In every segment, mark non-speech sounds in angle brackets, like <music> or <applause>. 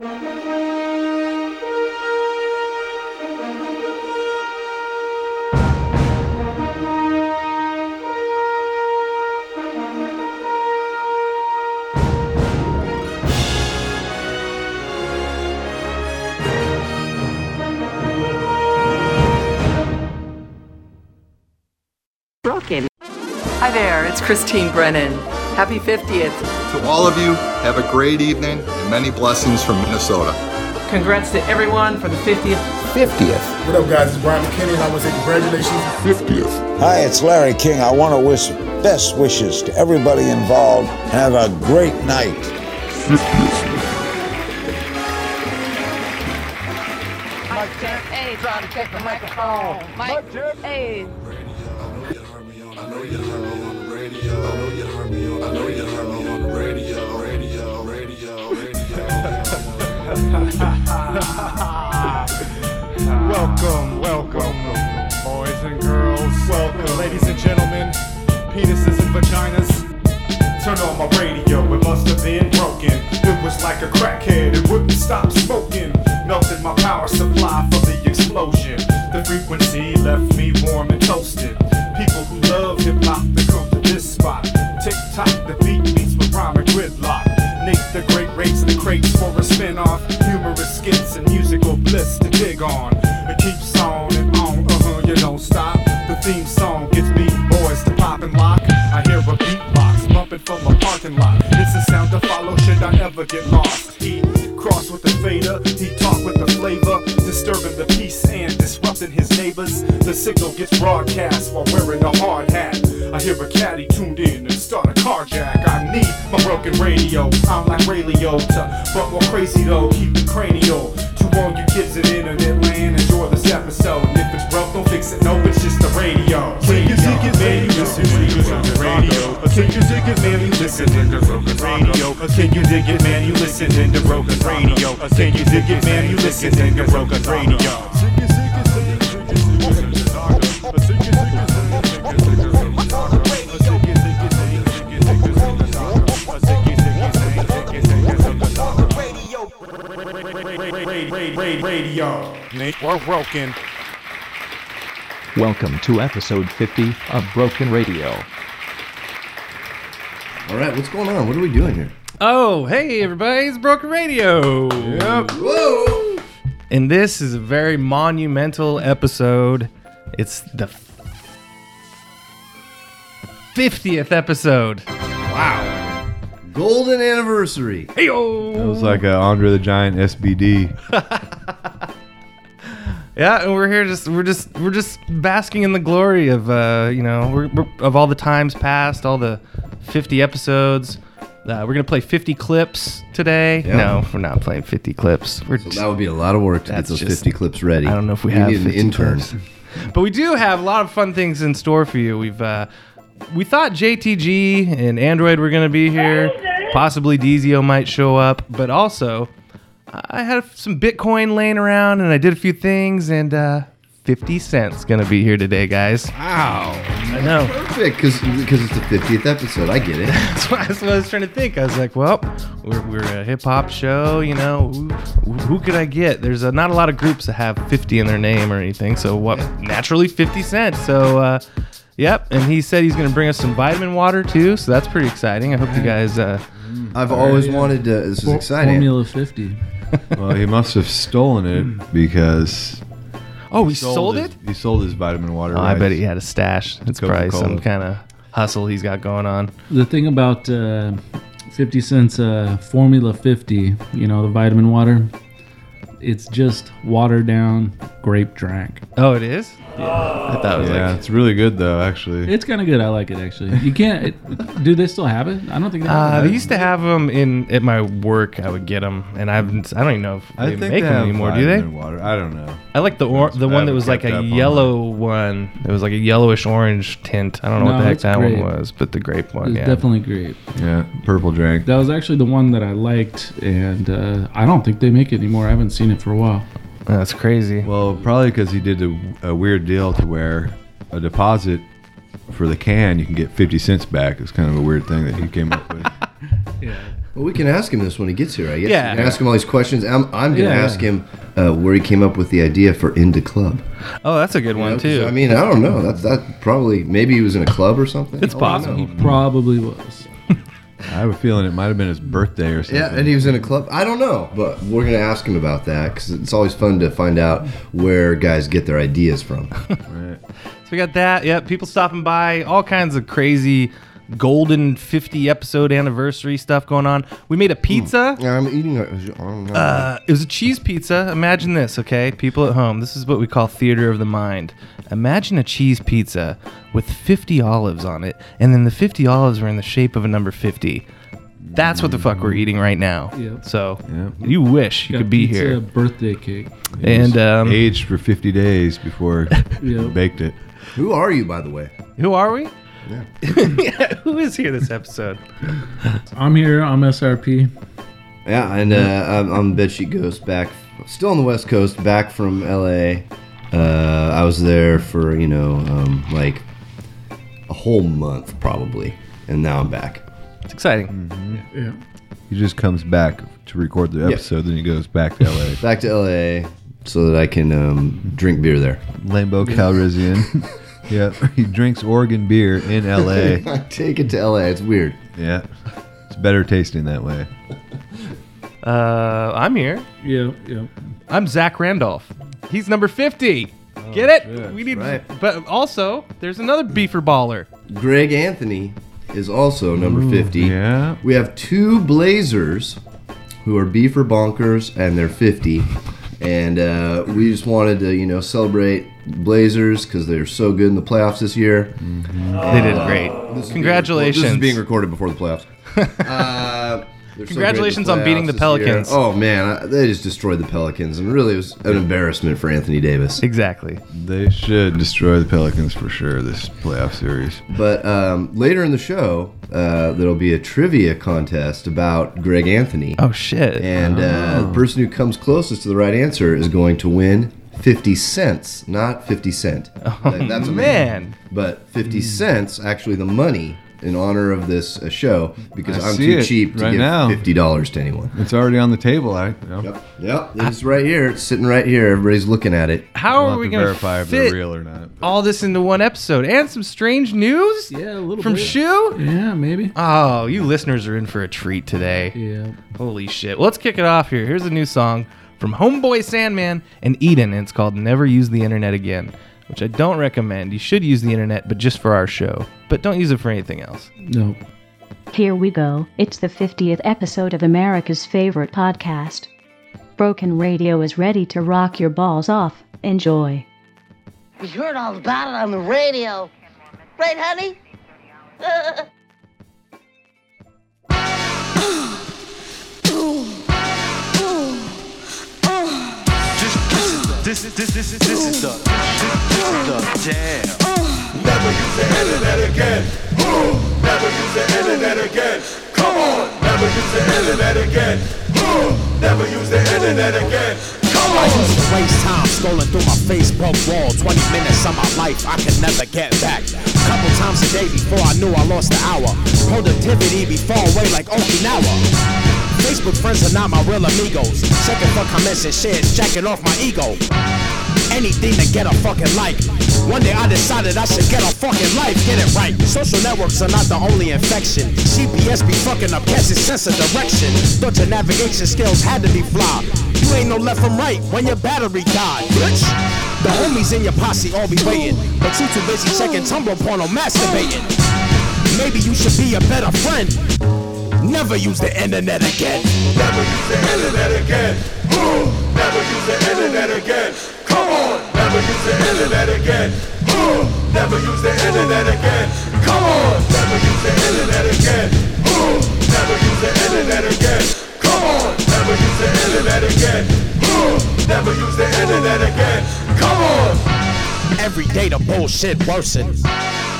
Hi there, it's Christine Brennan. Happy 50th. To all of you, have a great evening and many blessings from Minnesota. Congrats to everyone for the 50th. 50th. What up, guys? It's Brian McKinney, and I want to say congratulations. 50th. Hi, it's Larry King. I want to wish best wishes to everybody involved. Have a great night. 50th. Hey, trying to check the microphone. Mike, hey. <laughs> welcome, welcome, boys and girls. Welcome, ladies and gentlemen, penises and vaginas. Turn on my radio, it must have been broken. It was like a crackhead, it wouldn't stop smoking. Melted my power supply from the explosion. The frequency left me warm and toasted. People who love hip hop, they come to this spot. Tick tock, the beat meets with rhyme and gridlock. Nate the Great rates in the crates for a spin-off. Humorous skits and musical It keeps on and on, uh-huh, you don't stop. The theme song gets me boys to pop and lock. I hear a beatbox bumping from a parking lot. It's a sound to follow, should I ever get lost? He cross with the fader, he talk with the flavor, disturbing the peace and disrupting his neighbors. The signal gets broadcast while wearing a hard hat. I hear a caddy tuned in and start a carjack. I need my broken radio. I'm like Ray Liotta, but more crazy though. Keep it cranial. Broke, fix it. No, it's just the radio. Can you dig it, man? You listen to the radio. Can you dig it, man? You listen to the broken radio. Can you dig it, man? You listen to the broken radio. Can you dig it, man? You listen to broken radio. Radio. We're broken. Welcome to episode 50 of Broken Radio. All right, what's going on? What are we doing here? Oh, hey everybody, it's Broken Radio. Yep. Whoa. And this is a very monumental episode. It's the 50th episode. Wow. Golden anniversary. Hey That was like a Andre the Giant SBD. <laughs> Yeah, and we're here just we're just we're just basking in the glory of uh, you know, we're, we're, of all the times past, all the 50 episodes. Uh, we're gonna play 50 clips today. Yeah. No, we're not playing 50 clips. We're So that would be a lot of work to get those just- 50 clips ready. I don't know if we, We have need an 50 intern. clips. But we do have a lot of fun things in store for you. We've uh, we thought JTG and Android were going to be here. Possibly Dezio might show up, but also I had some Bitcoin laying around and I did a few things and uh, 50 cents going to be here today, guys. Wow. I know. Perfect, because it's the 50th episode. I get it. <laughs> That's what, that's what I was trying to think. I was like, well, we're, we're a hip hop show, you know. Who, who could I get? There's a, not a lot of groups that have 50 in their name or anything. So, what? Naturally, 50 Cent. So, uh, yep. And he said he's going to bring us some vitamin water too. So, that's pretty exciting. I hope you guys. Uh, I've always wanted to. This is exciting. Formula 50. <laughs> well, he must have stolen it because. Oh, he sold his, it? He sold his vitamin water. oh, I bet he had a stash. It's probably some Coca-Cola. kind of hustle he's got going on. The thing about uh, 50 cents uh, Formula 50, you know, the vitamin water, it's just watered down grape drink. Oh, it is? Yeah. I thought it was Yeah, like. it's really good though. Actually, It's kind of good. I like it actually. You can't. It, do they still have it? I don't think they Uh, it. they used to have them in at my work. I would get them, and I haven't. I don't even know if I they think make they them have anymore. Do they? Water. I don't know. I like the or- the one that was like a up on yellow one. It was like a yellowish orange tint. I don't know what the heck that grape. one was, but the grape one. It's Yeah. definitely grape. Yeah, purple drink. That was actually the one that I liked, and uh, I don't think they make it anymore. I haven't seen it for a while. That's crazy. Well, probably because he did a, a weird deal to where a deposit for the can you can get 50 cents back. It's kind of a weird thing that he came up with. <laughs> Yeah. Well, we can ask him this when he gets here. I guess. Yeah. Can ask him all these questions. I'm, I'm going to Yeah. ask him uh, where he came up with the idea for In Da Club. Oh, that's a good You one know, 'cause, too. I mean, I don't know. That's that probably maybe he was in a club or something. It's I don't possible. know. He probably was. I have a feeling it might have been his birthday or something. Yeah, and he was in a club. I don't know, but we're gonna ask him about that because it's always fun to find out where guys get their ideas from. <laughs> Right. So we got that. Yep, people stopping by, all kinds of crazy golden 50 episode anniversary stuff going on. We made a pizza. Yeah, I'm eating. it. don't. Uh, it was a cheese pizza. Imagine this, okay? People at home, this is what we call theater of the mind. Imagine a cheese pizza with 50 olives on it, and then the 50 olives were in the shape of a number 50. That's what the fuck we're eating right now. Yep. So Yep. you wish you Got could be here. pizza, here. Birthday cake. And um, aged for 50 days before <laughs> Yep. baked it. Who are you, by the way? who are we? Yeah. yeah, <laughs> who is here this episode? I'm here. I'm SRP. Yeah, and uh, I'm, I'm Bedsheet Ghost back, still on the West Coast, back from LA. Uh, I was there for you know um, like a whole month probably, and now I'm back. It's exciting. Yeah. He just comes back to record the episode, then he goes back to LA. Back to LA so that I can um, drink beer there. Lambo Calrissian. <laughs> yeah, <laughs> he drinks Oregon beer in LA. <laughs> I take it to LA. It's weird. Yeah, it's better tasting that way. Uh, I'm here. Yeah. Yeah. I'm Zach Randolph. He's number 50. Get it? we need, right. but also there's another beefer baller. Greg Anthony is also number 50. Yeah. We have two Blazers who are B for bonkers and they're 50. And uh, we just wanted to, you know, celebrate Blazers because they're so good in the playoffs this year. They did great. This is being- Congratulations. this is being recorded before the playoffs. <laughs> uh, they're so great in Congratulations on beating the playoffs this year. Pelicans. Oh man, I, they just destroyed the Pelicans, and really it was an embarrassment for Anthony Davis. Exactly. They should destroy the Pelicans for sure this playoff series. But um, later in the show, uh, there'll be a trivia contest about Greg Anthony. Oh shit. And uh, the person who comes closest to the right answer is going to win 50 cents, not 50 cent. <laughs> That- that's amazing. Oh, man. But 50 cents, actually, the money in honor of this uh, show, because I I'm too cheap to right give now. $50 to anyone. It's already on the table. I, yep. Yep. Yep. It's right here. It's sitting right here. Everybody's looking at it. How We'll are have we to going to verify if fit they're real or not. all this into one episode and some strange news Yeah. A little from bit. Shu? Yeah. Maybe. Oh, you listeners are in for a treat today. Yeah. Holy shit. Well, let's kick it off here. Here's a new song from Homeboy Sandman and Edan, and it's called Never Use the Internet Again, which I don't recommend. You should use the internet, but just for our show. But don't use it for anything else. No. Here we go. It's the 50th episode of America's favorite podcast. Broken Radio is ready to rock your balls off. Enjoy. We heard all about it on the radio. Right, honey? <laughs> This, this, this, this, this is the, this is the jam. Never use the internet again. Ooh, never use the internet again. Come on, never use the internet again. Ooh, never use the internet again. Come I used to waste time scrolling through my Facebook wall. 20 minutes of my life I can never get back. Couple times a day before I knew I lost the hour. Productivity be far away like Okinawa. Facebook friends are not my real amigos. Checking for comments and shares, jacking off my ego. Anything to get a fucking like. One day I decided I should get a fucking life, get it right. Social networks are not the only infection. GPS be fucking up catching sense of direction. Thought your navigation skills had to be flawed. You ain't no left from right when your battery died, bitch. The homies in your posse all be waiting, but you too busy checking Tumblr porno masturbating. Maybe you should be a better friend. Never use the internet again. Never use the internet again. Ooh, never use the internet again. Come on, never use the internet again. Ooh, never use the internet again. Come on, never use the internet again. Ooh, never use the internet again. Come on, never use the internet again. Ooh, never use the internet again. Come on. Every day the bullshit worsen.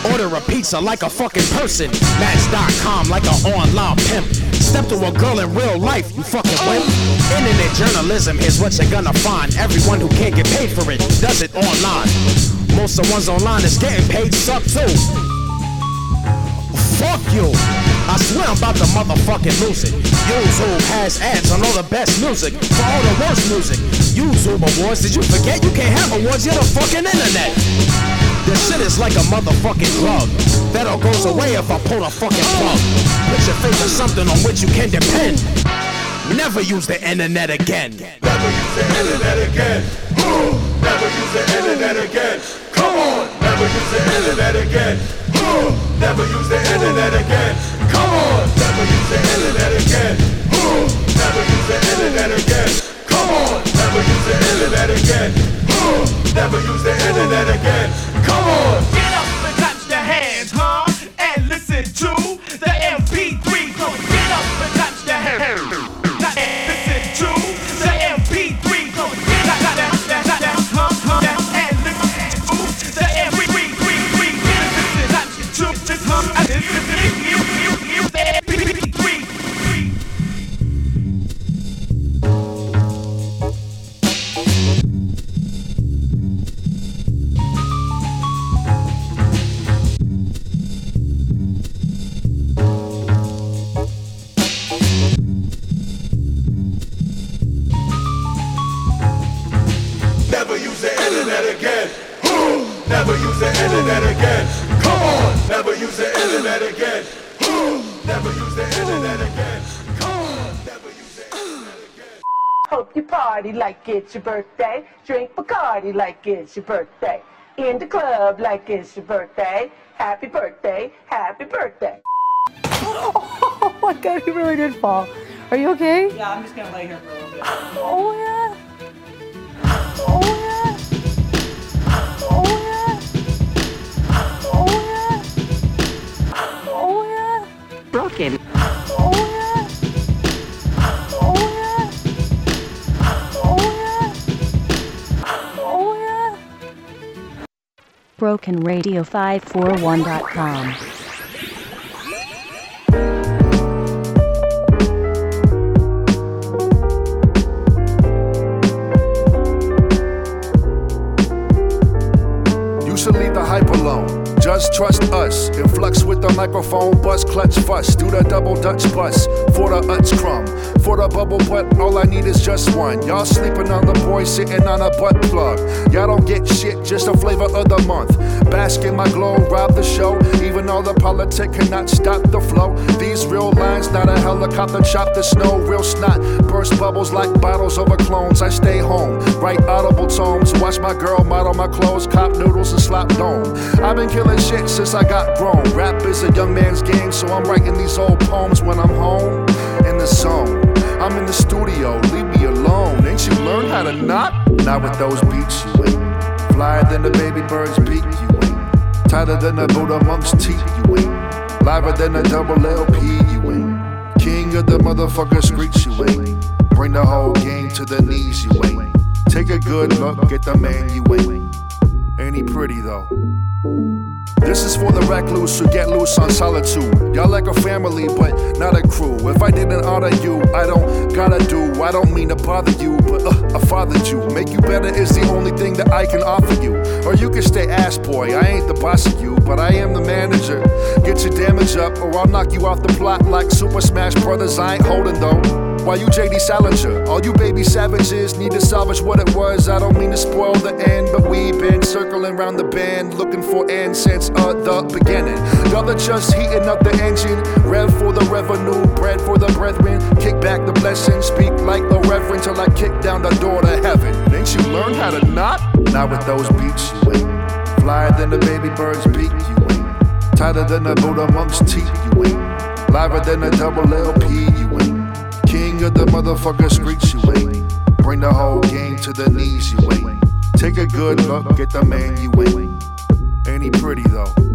Order a pizza like a fucking person. Match.com like an online pimp. Step to a girl in real life, you fucking wimp. Internet journalism is what you're gonna find. Everyone who can't get paid for it does it online. Most of the ones online is getting paid suck too. Fuck you. I swear I'm about to motherfucking lose it. YouTube has ads on all the best music for all the worst music. YouTube awards, did you forget you can't have awards? You're the fucking internet. This shit is like a motherfucking drug that all goes away if I pull a fucking plug. Put your faith in something on which you can depend. Never use the internet again. Never use the internet again. Never use the internet again. Come on, never use the internet again. Never use the internet again. Come on, never use the internet again. Never use the internet again. Come on, never use the internet again. Ooh, never use the internet again. Come on. Get up and touch the hands, huh? And listen to the MP3 flow. Get up and touch the hands. Like it's your birthday. Drink Bacardi like it's your birthday. In the club like it's your birthday. Happy birthday, happy birthday. Oh my god, he really did fall. Are you okay? Yeah, I'm just gonna lay here for a little bit. Oh yeah. Oh yeah. Oh yeah. Oh yeah. Oh yeah. Broken. Oh yeah. BrokenRadio541.com. Just trust us. Influx with the microphone, buzz, clutch, fuss. Do the double Dutch bus for the Utz crumb. For the bubble butt, all I need is just one. Y'all sleeping on the boy sitting on a butt plug. Y'all don't get shit, just a flavor of the month. Bask in my glow, rob the show. Even though the politic cannot stop the flow. These real lines, not a helicopter, chop the snow. Real snot, burst bubbles like bottles over clones. I stay home, write audible tomes. Watch my girl model my clothes, cop noodles and slop dome. I've been killing shit since I got grown. Rap is a young man's game, so I'm writing these old poems when I'm home in the zone. I'm in the studio, leave me alone. Ain't you learned how to not? Not with those beats, you ain't. Flyer than the baby bird's beak, you ain't. Tighter than a Buddha monk's teeth, you ain't. Liver than a double LP, you ain't. King of the motherfucker screech you ain't. Bring the whole game to the knees, you ain't. Take a good look, get the man you ain't. Ain't he pretty though? This is for the recluse who get loose on solitude. Y'all like a family, but not a crew. If I didn't honor you, I don't gotta do. I don't mean to bother you, but uh, I fathered you. Make you better is the only thing that I can offer you. Or you can stay ass boy. I ain't the boss of you, but I am the manager. Get your damage up, or I'll knock you off the plot like Super Smash Brothers. I ain't holding though. Why you JD Salinger? All you baby savages need to salvage what it was. I don't mean to spoil the end, but we've been circling around the bend looking for end since uh, the beginning. Y'all are just heating up the engine. Rev for the revenue, bread for the brethren. Kick back the blessing, speak like a reverend till I kick down the door to heaven. Ain't you learned how to knock? Not with those beats, you ain't. Flyer than the baby bird's beak, you ain't. Tighter than the Buddha monk's teeth, you ain't. Liver than a double LP, you. King of the motherfucker streets, you ain't. Bring the whole game to the knees, you ain't. Take a good look, at the man you ain't. Ain't he pretty though?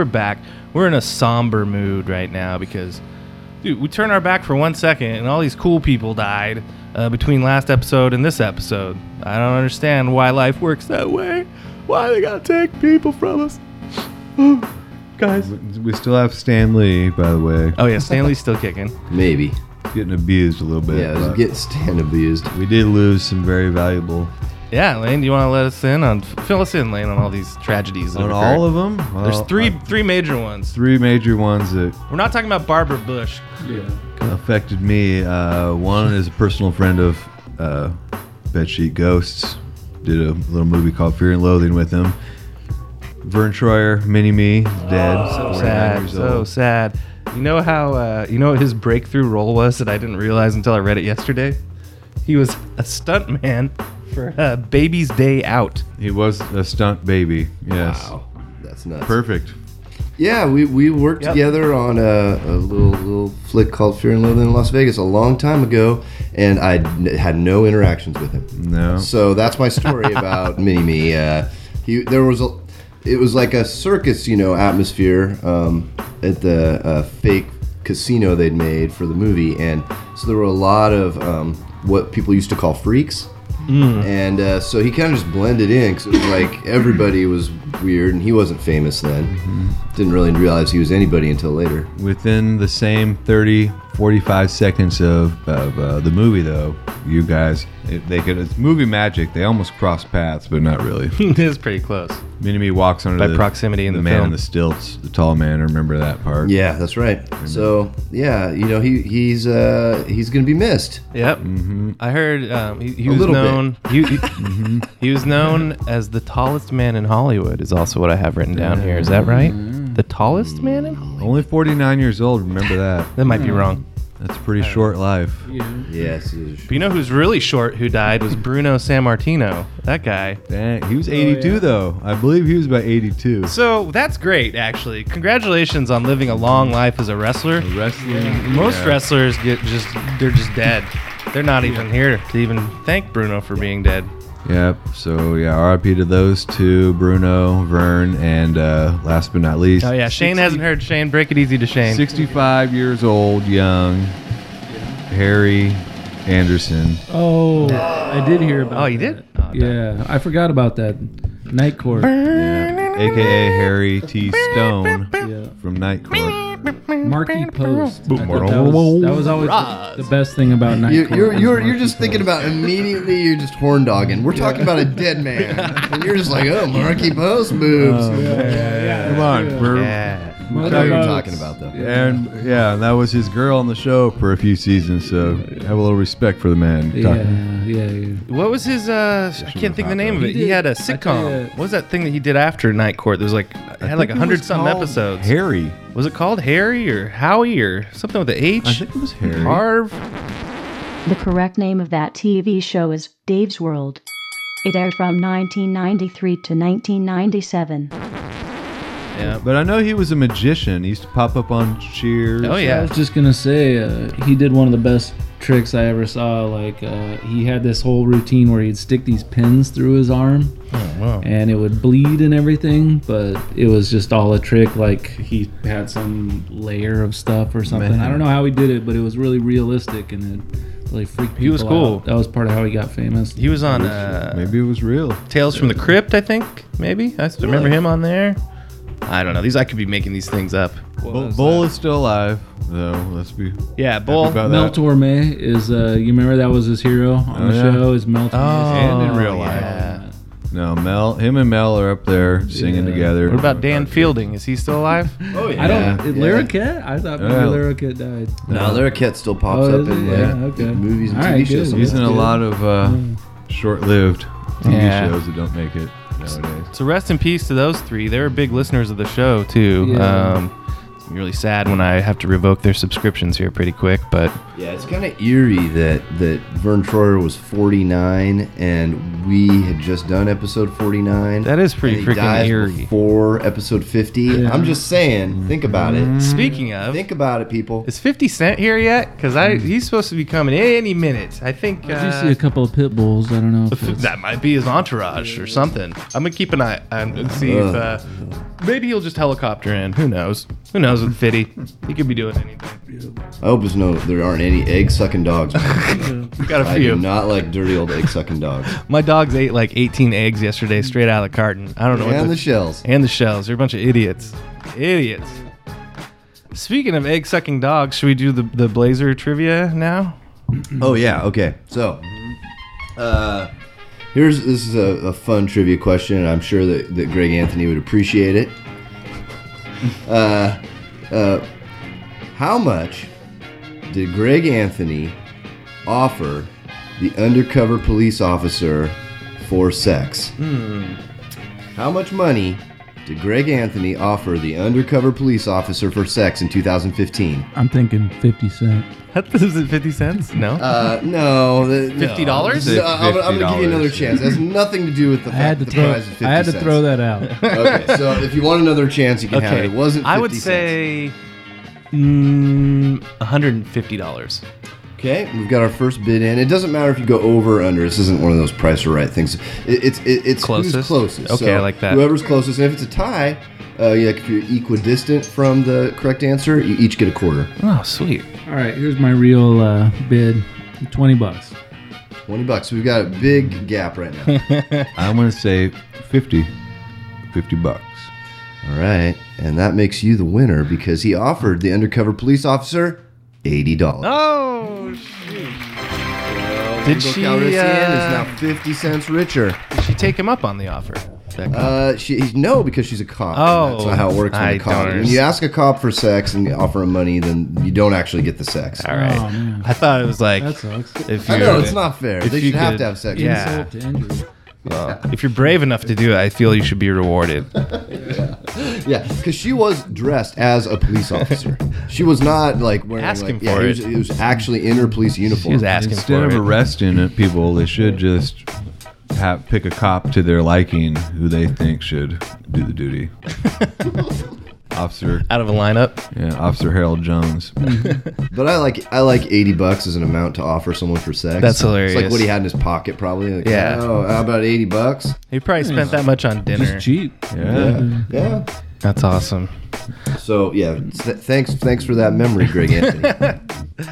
We're back. We're in a somber mood right now because, dude, we turned our back for one second and all these cool people died uh, between last episode and this episode. I don't understand why life works that way. Why they gotta take people from us? <sighs> Guys. We still have Stan Lee, by the way. Oh, yeah, Stan Lee's still kicking. <laughs> Maybe. Getting abused a little bit. Yeah, but get Stan abused. We did lose some very valuable. Yeah, Lane, do you want to let us in on fill us in, Lane, on all these tragedies? that On have all of them? There's three three major ones. Three major ones that We're not talking about Barbara Bush. Yeah. affected me. Uh, one is a personal friend of uh, Bedsheet Ghosts. Did a little movie called Fear and Loathing with him. Vern Troyer, Mini Me, dead. So 49 sad, years so old. sad. You know how uh, you know what his breakthrough role was that I didn't realize until I read it yesterday. He was a stuntman for uh, Baby's Day Out. He was a stunt baby. Yes. Wow, that's nuts. Perfect. Yeah, we, we worked Yep. together on a, a little little flick called Fear and Loathing in Las Vegas a long time ago, and I n- had no interactions with him. No. So that's my story <laughs> about Mini Me. Uh, he there was a, it was like a circus, you know, atmosphere um, at the uh, fake casino they'd made for the movie, and so there were a lot of um, what people used to call freaks. And uh, so he kind of just blended in because it was like everybody was weird, and he wasn't famous then. Didn't really realize he was anybody until later. Within the same 30, 45 seconds of, of uh, the movie, though, you guys, it, they could, it's movie magic. They almost cross paths, but not really. <laughs> it is pretty close. Mini Me walks under By the, proximity in the man film. on the stilts, the tall man. I remember that part. Yeah, that's right. So yeah, you know he he's uh, he's gonna be missed. Yep. Mm-hmm. I heard um, he, he was little known. He, he, <laughs> he was known as the tallest man in Hollywood. Is also what I have written down here. Is that right? The tallest man in Hollywood. Only 49 years old. Remember that. That might be wrong. That's a pretty short life. Yes. But you know who's really short who died was Bruno Sammartino. That guy. Dang, he was 82 though. I believe he was about 82. So that's great, actually. Congratulations on living a long life as a wrestler. Wrestling. Most yeah. wrestlers get just they're just dead. They're not even here to even thank Bruno for being dead. Yep. So yeah, RIP to those two, Bruno, Vern, and uh, last but not least. Oh yeah, Shane hasn't heard Shane. Break it easy to Shane. 65 years old, young, Harry Anderson. Oh, I did hear about. Oh, you did? that. yeah, I forgot about that. Night Court. Yeah. AKA Harry T. Stone Yeah. from Night Court. Markie Post. I thought that, was, that was always the, the best thing about Night You, Court. you're you're, you're Markie just thinking about immediately. You're just horn dogging. We're talking about a dead man, <laughs> and you're just like, oh, Markie Post moves. Oh, Come on, we're, Yeah. I know you're talking about though. and yeah, that was his girl on the show for a few seasons. So have a little respect for the man. Yeah, yeah, yeah. What was his? uh I can't think of the name of it. He, He had a did- I sitcom. What was that thing that he did after Night Court? There was like it had like a hundred was something episodes. Harry. Was it called Harry or Howie or something with the H? I think it was Harry. Harv. The correct name of that TV show is Dave's World. It aired from 1993 to 1997. Yeah. But I know he was a magician. He used to pop up on Cheers. Oh yeah. I was just gonna say uh, he did one of the best tricks I ever saw. Like uh, he had this whole routine where he'd stick these pins through his arm, Oh, wow. and it would bleed and everything, but it was just all a trick. Like he had some layer of stuff or something. Man. I don't know how he did it, but it was really realistic and it really freaked people He was cool. out. That was part of how he got famous. He was on uh, Maybe it was real. Tales from the Crypt, I think. Maybe I still remember him on there. I don't know. These I could be making these things up. Bull, Bull is still alive, though. Let's be Yeah, happy Bull. about Mel that. Torme is uh, you remember that was his hero on Oh, the yeah. show is Mel Torme. Oh, And in real life. yeah. No, Mel, him and Mel are up there singing Yeah. together. What about Dan Fielding? Is he still alive? Oh yeah. I don't. Yeah. Is Larroquette? I thought maybe Yeah. Larroquette died. No, Larroquette still pops Oh, up is in Yeah, like, okay. movies and All TV right, shows. good. He's in a That's lot of uh, short-lived TV Yeah. shows that don't make it nowadays. So rest in peace to those three. They were big listeners of the show too. Yeah. Um, really sad when I have to revoke their subscriptions here pretty quick. But Yeah, it's kind of eerie that that Vern Troyer was 49 and we had just done episode 49. That is pretty and he freaking dies eerie. Before episode 50. Yeah. I'm just saying, think about it. Speaking of, think about it, people. is 50 Cent here yet? Because I he's supposed to be coming any minute. I think. I do Uh, see a couple of pit bulls. I don't know if <laughs> that might be his entourage or something. I'm gonna keep an eye on and see if uh, maybe he'll just helicopter in. Who knows? Who knows with Fitty? He could be doing anything. I hope there's no there aren't any egg sucking dogs. <laughs> We've got a I few. do not like dirty old egg sucking dogs. My dogs ate like 18 eggs yesterday, straight out of the carton. I don't know. what And the shells. And the shells. They're a bunch of idiots. Idiots. Speaking of egg sucking dogs, should we do the the Blazer trivia now? <clears throat> Oh yeah, okay. So, uh, here's this is a, a fun trivia question, and I'm sure that, that Greg Anthony would appreciate it. Uh, uh, how much did Greg Anthony offer the undercover police officer for sex? Hmm. How much money did Greg Anthony offer the undercover police officer for sex in 2015? I'm thinking 50 Cent. Is <laughs> it 50 cents? No. Uh, no. the- $50? No, I'm, I'm gonna give you another chance. It has nothing to do with the I had fact to that the throw. prize is 50 I had to cents. throw that out. <laughs> okay, so if you want another chance, you can have it. It wasn't. 50 I would cents. say mm, $150. Okay, we've got our first bid in. It doesn't matter if you go over or under. This isn't one of those price or right things. It, it's it, it's who's Closest? closest. Okay, So I like that. Whoever's closest, and if it's a tie, uh, yeah, if you're equidistant from the correct answer, you each get a quarter. Oh, sweet. All right, here's my real uh, bid. 20 bucks. 20 bucks. We've got a big gap right now. <laughs> I'm going to say 50. 50 bucks. All right, and that makes you the winner because he offered the undercover police officer eighty dollars. Oh, shoot. Did she, Calrissian is uh, now fifty cents richer. Did she take him up on the offer? Uh, she no, because she's a cop. Oh, that's not how it works with I a cop. When you ask a cop for sex and you offer him money, then you don't actually get the sex. All right. Oh, man. I thought it was like That sucks. if I you know it's not fair. if They you should have could- to have sex. Yeah. Insult to injury. Well, if you're brave enough to do it, I feel you should be rewarded. Yeah, <laughs> because she was dressed as a police officer. she was not like wearing Asking like, yeah, for it. Was, it. it was actually in her police uniform. She was asking Instead for of it. arresting uh, people, they should just have pick a cop to their liking who they think should do the duty. <laughs> Officer out of a lineup. Yeah, Officer Harold Jones. <laughs> But I like I like eighty bucks as an amount to offer someone for sex. That's It's like what he had in his pocket, probably. Like, Yeah. Oh, how about eighty bucks? He probably spent hmm. that much on dinner. Just cheap. Yeah. Yeah. That's awesome. So yeah, th- thanks thanks for that memory, Greg Anthony. <laughs>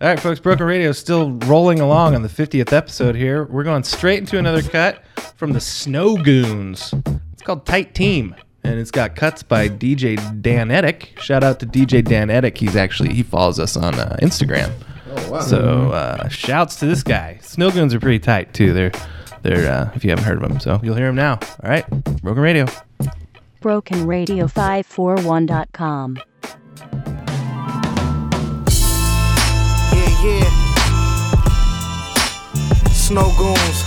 All right, folks, Broken Radio is still rolling along on the 50th episode here. We're going straight into another cut from the Snow Goons. It's called Tight Team, and it's got cuts by DJ Dan Edick. Shout out to DJ Dan Edick. He's actually, he follows us on uh, Instagram. Oh, wow. So uh, shouts to this guy. Snow Goons are pretty tight, too. They're, they're uh, if you haven't heard of them. So you'll hear them now. All right, Broken Radio. BrokenRadio541.com. Yeah, yeah. Snow goons.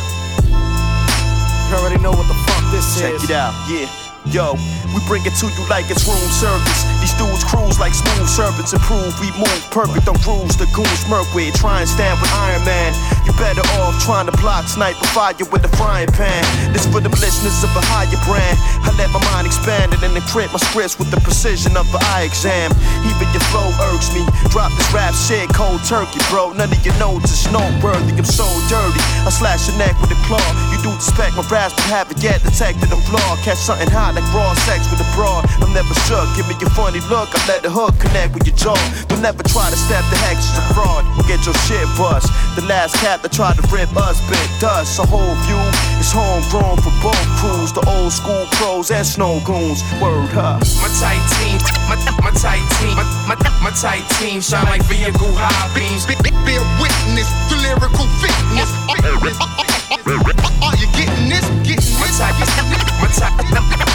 You already know what the fuck this Check is. it out, yeah. Yo, we bring it to you like it's room service. Dudes cruise like smooth serpents improve. We move perfect on rules. The goons smirk with. Try and stand with Iron Man. You better off trying to block sniper fire with a frying pan. This for the listeners of a higher brand. I let my mind expand and print my scripts with the precision of an eye exam. Even your flow irks me. Drop this rap shit cold turkey, bro. None of your notes is noteworthy. I'm so dirty. I slash your neck with a claw. You do suspect my raps, but haven't yet detected a flaw. Catch something hot like raw sex with a broad. I'm never shook. Give me your funny look. I let the hook connect with your jaw. Don't never try to step the hex is a fraud. Or get your shit bust. The last cat that tried to rip us bit dust. A whole view is homegrown for both crews. The old school pros and snow goons. Word up. My tight team, my, my tight team, my, my, my tight team shine like vehicle high beams. Bear witness to lyrical fitness. Are you getting this? Getting My tight, my tight, my, my,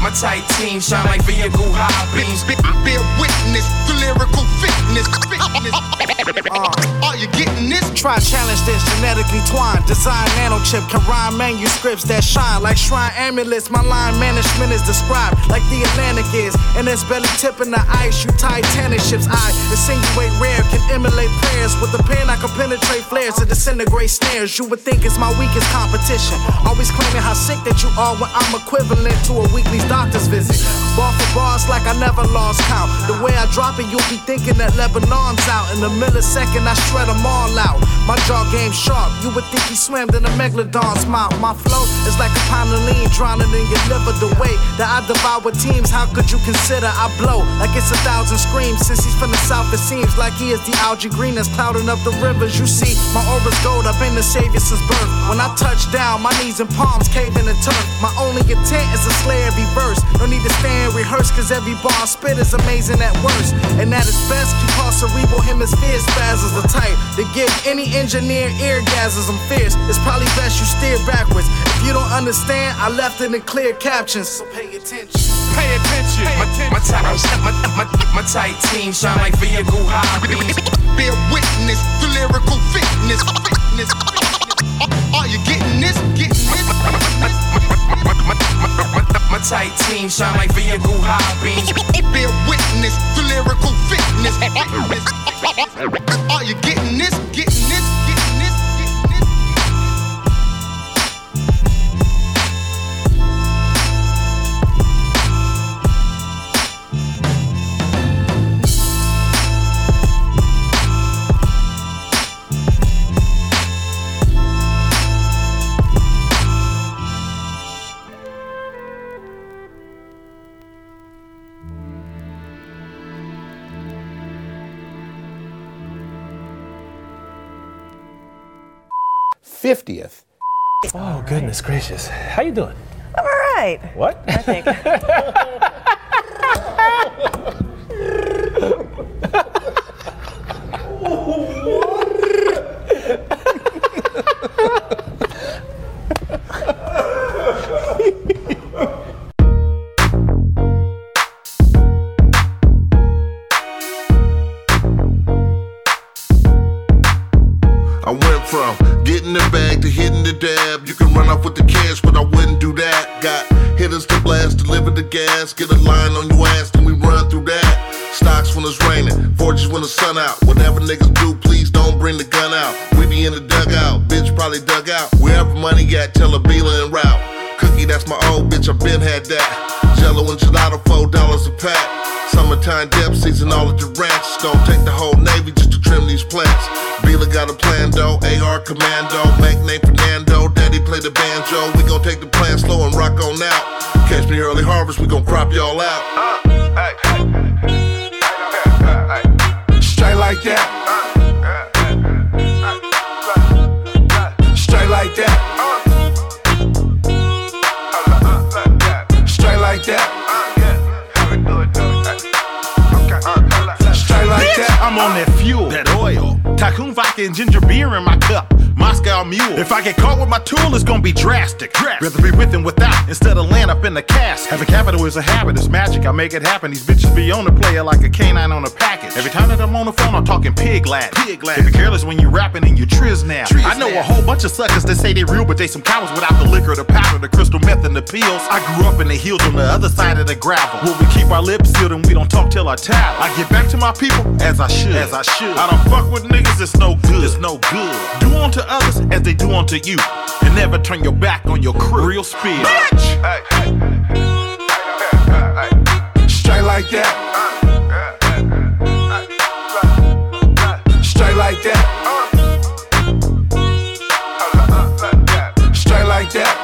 my tight team shine like vehicle high beams. Bear witness to lyrical fitness. Uh, are you getting this? Try challenge substance genetically twined. Design nanochip can rhyme manuscripts that shine like shrine amulets. My line management is described like the Atlantic is. And it's belly tipping the ice. You Titanic ships. I insinuate rare can emulate prayers. With a pen, I can penetrate flares to disintegrate snares. You would think it's my weakest competition. Always claiming how sick that you are when I'm equivalent to a weekly doctor's visit. Bar for bars like I never lost count. The way I drop it, you'll be thinking that Lebanon's out. In a millisecond, I shred them all out. My jaw game sharp. You would think he swam in a megalodon's mouth. My flow is like a pound of lean drowning in your liver. The way that I devour teams, how could you consider I blow like it's a thousand screams? Since he's from the south, it seems like he is the algae green that's clouding up the rivers. You see, my aura's gold. I've been the savior since birth. When I touch down, my knees and palms cave in the turf. My only intent is to slay every verse. No need to stand rehearse, cause every bar I spit is amazing at worst. And at its best, you call cerebral hemisphere spasms the type to give any engineer eargasms. I'm fierce. It's probably best you steer backwards. If you don't understand, I left it in clear captions. So pay attention. Pay attention. My, my, tight, my, my, my tight team shine like vehicle high beams. Bear witness to lyrical fitness. fitness. Are you getting this? Getting this? My tight team shine like vehicle high beams. Bear witness to lyrical fitness. Are you getting this? Getting this? Getting this? Fiftieth. Oh goodness gracious! How you doing? I'm all right. What? I think. <laughs> gonna be drastic. Rather be with without, in the cast. Having capital is a habit, it's magic. I make it happen. These bitches be on the player like a canine on a package. Every time that I'm on the phone, I'm talking pig Latin. Pig Latin. Be careless when you're rapping in your triz now. I know a whole bunch of suckers that say they real, but they some cowards without the liquor, the powder, the crystal meth, and the pills. I grew up in the hills on the other side of the gravel. Where we keep our lips sealed and we don't talk till our towel. I get back to my people as I should. As I should. I don't fuck with niggas, it's no good. It's no good. Do unto others as they do unto you. And never turn your back on your crew. Real speed. Straight like that. Straight like that. Straight like that.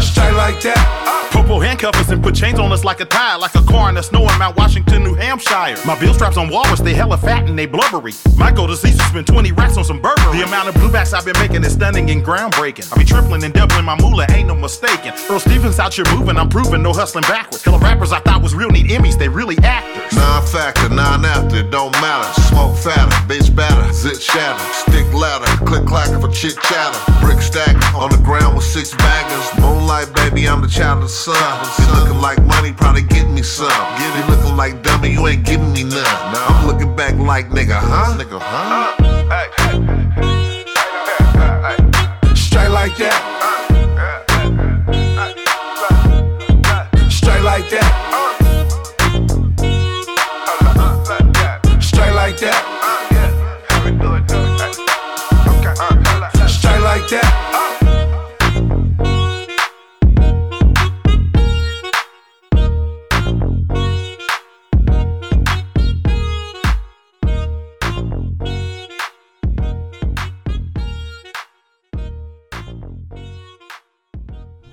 Straight like that. Popo handcuff us and put chains on us like a tie, like a car in the snow in Mount Washington, Hampshire. My bill straps on Walrus, they hella fat and they blubbery. Might go to Caesar, spend 20 racks on some burger. The amount of bluebacks I've been making is stunning and groundbreaking. I be tripling and doubling my moolah, ain't no mistaking. Earl Stevens out here moving, I'm proving, no hustling backwards. Hella rappers I thought was real need Emmys, they really actors. Non factor, non after, don't matter. Smoke fatter, bitch batter. zit shatter. Stick ladder, click clack a chit chatter. Brick stack on the ground with six baggers. Moonlight, baby, I'm the child of the sun. You looking like money, probably get me some. You looking like dummy, you ain't giving me none. I'm looking back like nigga, huh? Nigga, huh? Straight like that.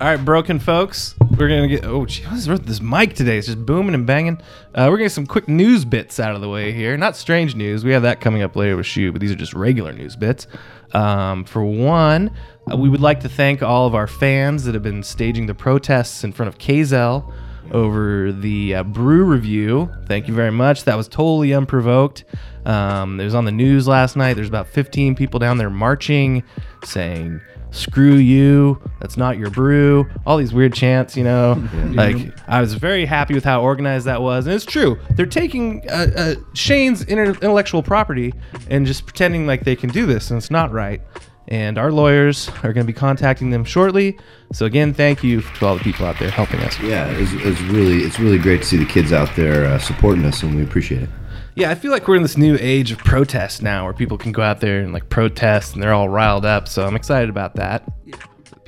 All right, broken folks. We're gonna get. Oh, gee, what is this mic today? It's just booming and banging. Uh, we're gonna get some quick news bits out of the way here. Not strange news. We have that coming up later with Shu, but these are just regular news bits. Um, for one, uh, we would like to thank all of our fans that have been staging the protests in front of Kazel over the uh, brew review. Thank you very much. That was totally unprovoked. Um, it was on the news last night. There's about 15 people down there marching, saying "Screw you," "That's not your brew." All these weird chants, you know. <laughs> Like I was very happy with how organized that was, and it's true. They're taking uh, uh, Shane's intellectual property and just pretending like they can do this, and it's not right. And our lawyers are going to be contacting them shortly. So again, thank you to all the people out there helping us. Yeah, it's, it's really it's really great to see the kids out there uh, supporting us, and we appreciate it. Yeah, I feel like we're in this new age of protest now, where people can go out there and like protest, and they're all riled up. So I'm excited about that.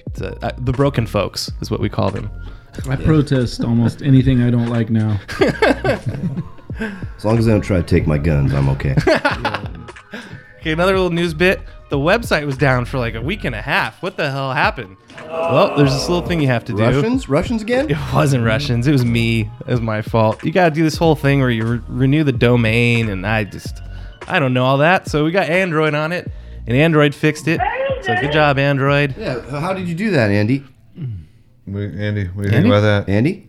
It's, uh, uh, the broken folks is what we call them. I protest almost anything I don't like now. As long as they don't try to take my guns, I'm okay. <laughs> Okay, another little news bit. The website was down for like a week and a half. What the hell happened? Well, there's this little thing you have to do. Russians? Russians again? It wasn't Russians. It was me. It was my fault. You got to do this whole thing where you re- renew the domain, and I just, I don't know all that. So we got Android on it, and Android fixed it. So good job, Android. Yeah, how did you do that, Andy? Wait, Andy, what do you think about that? Andy?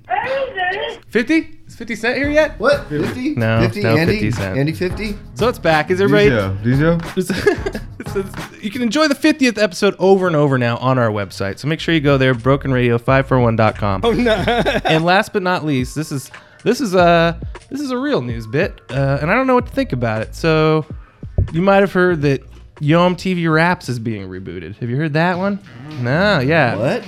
50? Is 50 Cent here yet? What? 50? No, 50? no Andy? 50 Cent. Andy 50? So it's back. Is everybody? Diesel, Diesel? <laughs> So you can enjoy the 50th episode over and over now on our website. So make sure you go there, brokenradio541.com. Oh no. <laughs> and last but not least, this is this is a this is a real news bit, uh, and I don't know what to think about it. So you might have heard that Yo MTV Raps is being rebooted. Have you heard that one? No, yeah. What?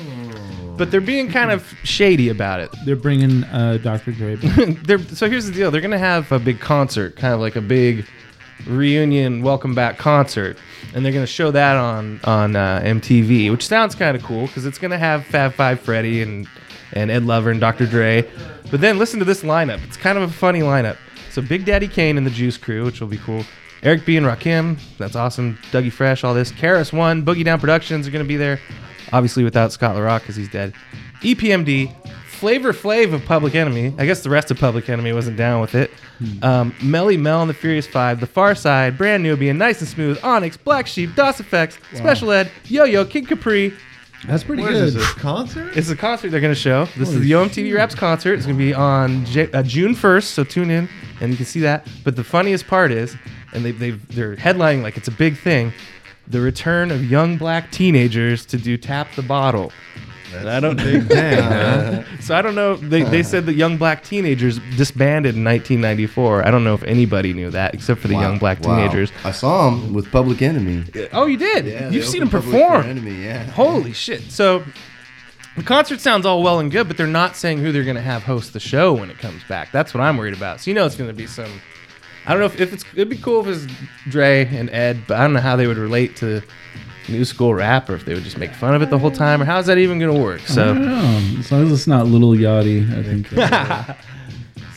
But they're being kind of shady about it. They're bringing uh, Dr. Dre. back. <laughs> they're, so here's the deal: they're gonna have a big concert, kind of like a big reunion welcome back concert, and they're gonna show that on on uh, MTV, which sounds kind of cool because it's gonna have Fab Five Freddy and and Ed Lover and Dr. Dre. But then listen to this lineup; it's kind of a funny lineup. So Big Daddy Kane and the Juice Crew, which will be cool. Eric B and Rakim, that's awesome. Dougie Fresh, all this. KRS-One, Boogie Down Productions are gonna be there. Obviously without Scott La Rock because he's dead. EPMD, Flavor Flav of Public Enemy. I guess the rest of Public Enemy wasn't down with it. Um, Melle Mel and the Furious Five, The Pharcyde, Brand Nubian Nice and Smooth, Onyx, Black Sheep, Das EFX, Special Ed, Yo Yo, Kid Capri. That's pretty What good. is this, a concert? It's a concert they're going to show. This is the Yo MTV Raps concert. It's going to be on J- uh, June 1st, so tune in and you can see that. But the funniest part is, and they, they've, they're headlining like it's a big thing, the return of young black teenagers to do Tap the Bottle. And I don't big thing, huh? So I don't know. They, they said that young black teenagers disbanded in 1994. I don't know if anybody knew that except for the Wow. young black Wow. teenagers. I saw him with Public Enemy. Oh, you did? Yeah, they You've seen him opened Public perform. Enemy, yeah. Holy shit. So the concert sounds all well and good, but they're not saying who they're going to have host the show when it comes back. That's what I'm worried about. So you know it's going to be some. I don't know if, if it's. It'd be cool if it's Dre and Ed, but I don't know how they would relate to new school rap or if they would just make fun of it the whole time or how's that even going to work. I So. don't know. As long as it's not Little Yachty, I think. that's- <laughs>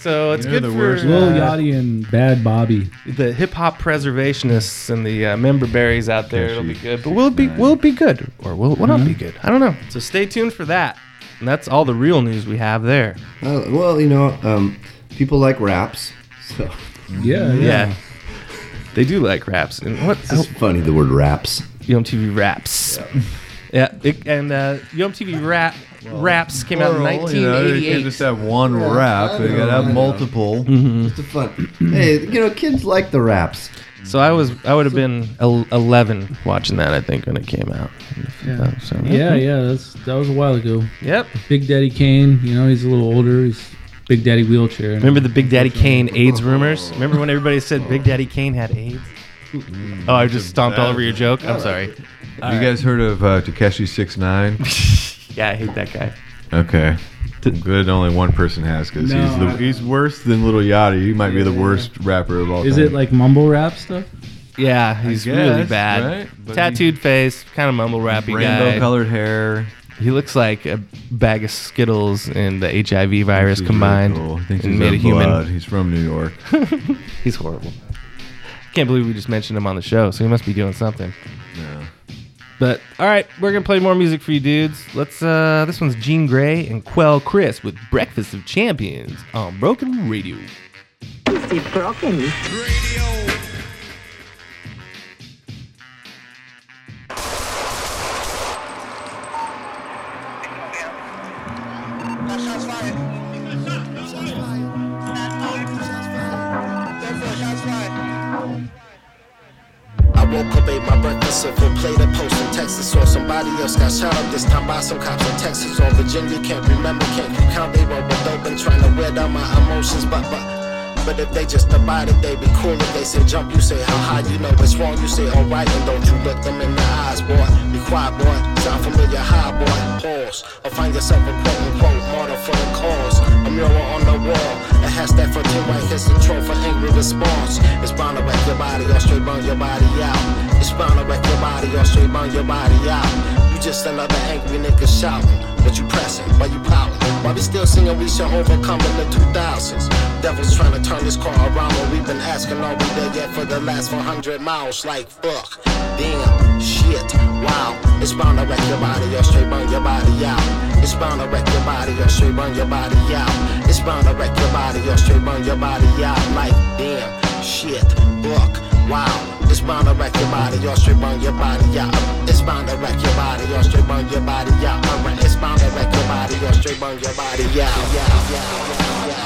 So it's You know good for worst Lil uh, Yachty and Bad Bobby. the hip hop preservationists and the uh, member berries out there. It'll be good, but will it be will it be good or will it will not be good? I don't know. So stay tuned for that. And that's all the real news we have there. Uh, well, you know, um, people like raps. So Yeah, yeah. Yeah, they do like raps. And what? it's funny the word raps. Yo MTV raps. Yeah, it, and uh, Yo MTV rap raps came out in Plural, you know, you 1988. can't just have one Yeah, rap. I You know, gotta I have know. multiple. Just a fun. hey, you know, kids like the raps. So I was I would have been el- 11 watching that I think when it came out. Yeah. So, Yeah, yeah, that's that was a while ago. Yep. Big Daddy Kane, you know, he's a little older. He's Big Daddy wheelchair. Remember the Big Daddy Kane AIDS rumors? Remember when everybody said Big Daddy Kane had AIDS? Oh, I just stomped all over your joke. I'm sorry. Have you guys heard of uh, Tekashi Six Nine? <laughs> Yeah, I hate that guy. Okay. Good. Only one person has because No, he's the, I- he's worse than Little Yachty. He might be the worst rapper of all Is time. it like mumble rap stuff? Yeah, he's really guess, bad. right? But Tattooed face, kind of mumble rappy guy. rainbow colored hair? He looks like a bag of Skittles and the HIV virus He's combined really cool. Thinks and he's made a human. blood. He's from New York. <laughs> he's horrible. I can't believe we just mentioned him on the show, so he must be doing something. Yeah. But all right, we're gonna play more music for you dudes. Let's. uh This one's Jean Grae and Quelle Chris with "Breakfast of Champions" on Broken Radio. broken. I else got shot up this time by some cops in Texas or Virginia. Can't remember, can't keep count. They roll with dope and trying to wear down my emotions. But, but, but if they just abide it, they be cool. If they say jump, you say how high. You know it's wrong, you say alright. And don't you look them in the eyes, boy. Be quiet, boy. Sound familiar, high, boy. Pause. Or find yourself a quote unquote martyr for the cause. A mural on the wall. A hashtag for two white hits the troll for angry response. It's bound to wreck your body or straight burn your body out. It's bound to wreck your body or straight burn your body out. You just another angry nigga shouting. But you pressing, why you pouting? Why we still singing we should overcome in the 2000s? Devils trying to turn this car around when we've been asking are we there yet for the last 400 miles? Like fuck, damn, shit, wow. It's bound to wreck your body or straight burn your body out. It's bound to wreck your body or straight burn your body out. It's bound to wreck your body or straight burn your body out. Like damn, shit, fuck, wow. It's bound to wreck your body or straight burn your body out. It's bound to wreck your body or straight burn your body out. Uh-huh. Alright, It's bound to wreck your body or straight burn your body out. Yeah, yeah,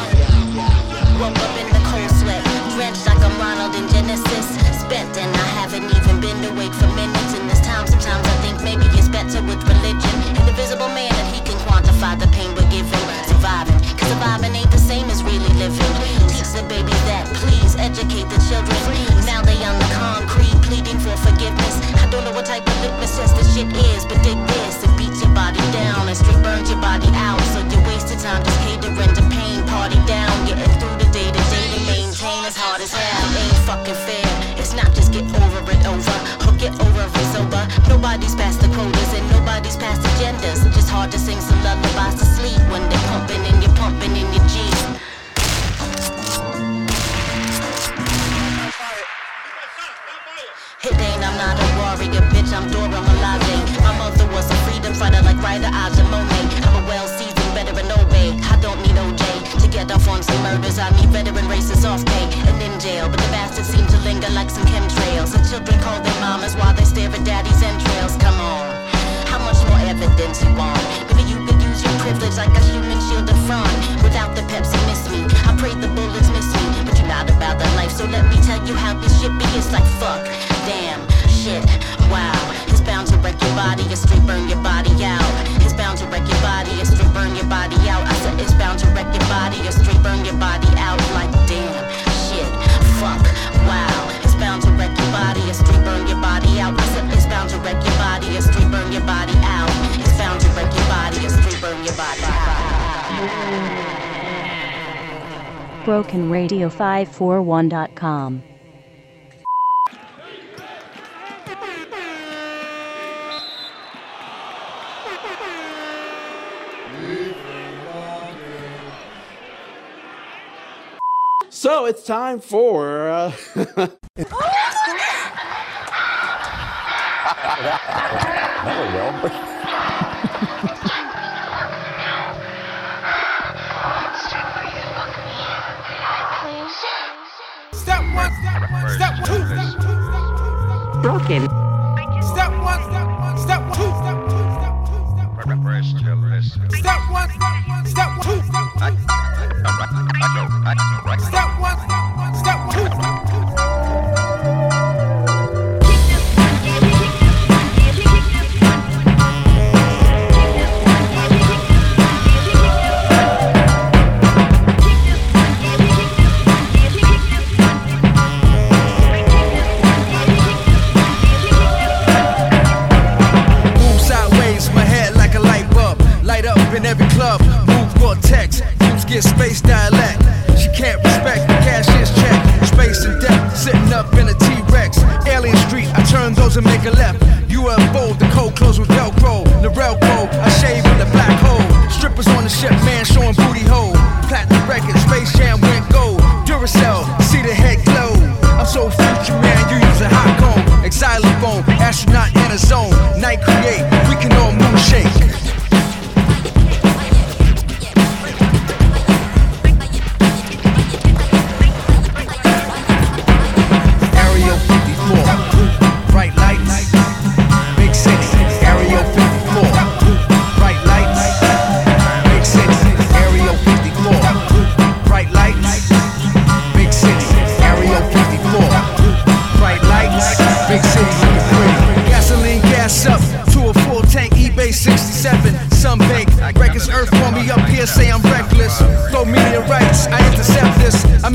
yeah, Woke up in the cold sweat, like I'm Ronald in Genesis. Spent and I haven't even been awake for minutes. In this time, sometimes I think maybe it's better with religion. An invisible man that he can quantify the pain we're giving. Surviving, cause surviving ain't the same as really living. Teach the babies that, please educate the children. Now they on the concrete, pleading for forgiveness. I don't know what type of litmus test this shit is, but dig this. It beats your body down and straight burns your body out. So you wasted time just catering to pain. Party down, getting through the day to maintain as hard as hell. Ain't fucking fair. It's not just get over it over or get over it sober. Nobody's past the quotas and nobody's past the agendas. Just hard to sing some lullabies to sleep when they're pumping and you're pumping in your Jeep. Get off on some murders. I need veteran racists off pay and in jail. But the bastards seem to linger like some chemtrails. The children call their mamas while they stare at daddy's entrails. Come on, how much more evidence you want? Maybe you could use your privilege like a human shield of front. Without the Pepsi, miss me. I pray the bullets miss me, but you're not about that life. So let me tell you how this shit be. It's like fuck, damn, shit, wow. It's bound to wreck your body, burn your body out. It's bound to wreck your body, burn your body out. I said it's bound to wreck your body, burn your body out. Like damn, shit, fuck, wow. It's bound to wreck your body, burn your body out. I said it's bound to wreck your body, burn your body out. It's bound to wreck your body, burn your body out. BrokenRadio541.com. So it's time for. Uh, two, step two, Broken. Step one, step two. Club. Move Gore-Tex. Moves get space dialect. She can't respect the cashier's check. Space and depth. Sitting up in a T-Rex. Alien Street, I turn those and make a left. UFO, the cold clothes with Velcro. The railroad, I shave in the black hole. Strippers on the ship, man showing booty hole. Platinum record, Space Jam went gold. Duracell, see the head glow. I'm so future, man, you use a hot comb. Xylophone, astronaut in a zone. Night create,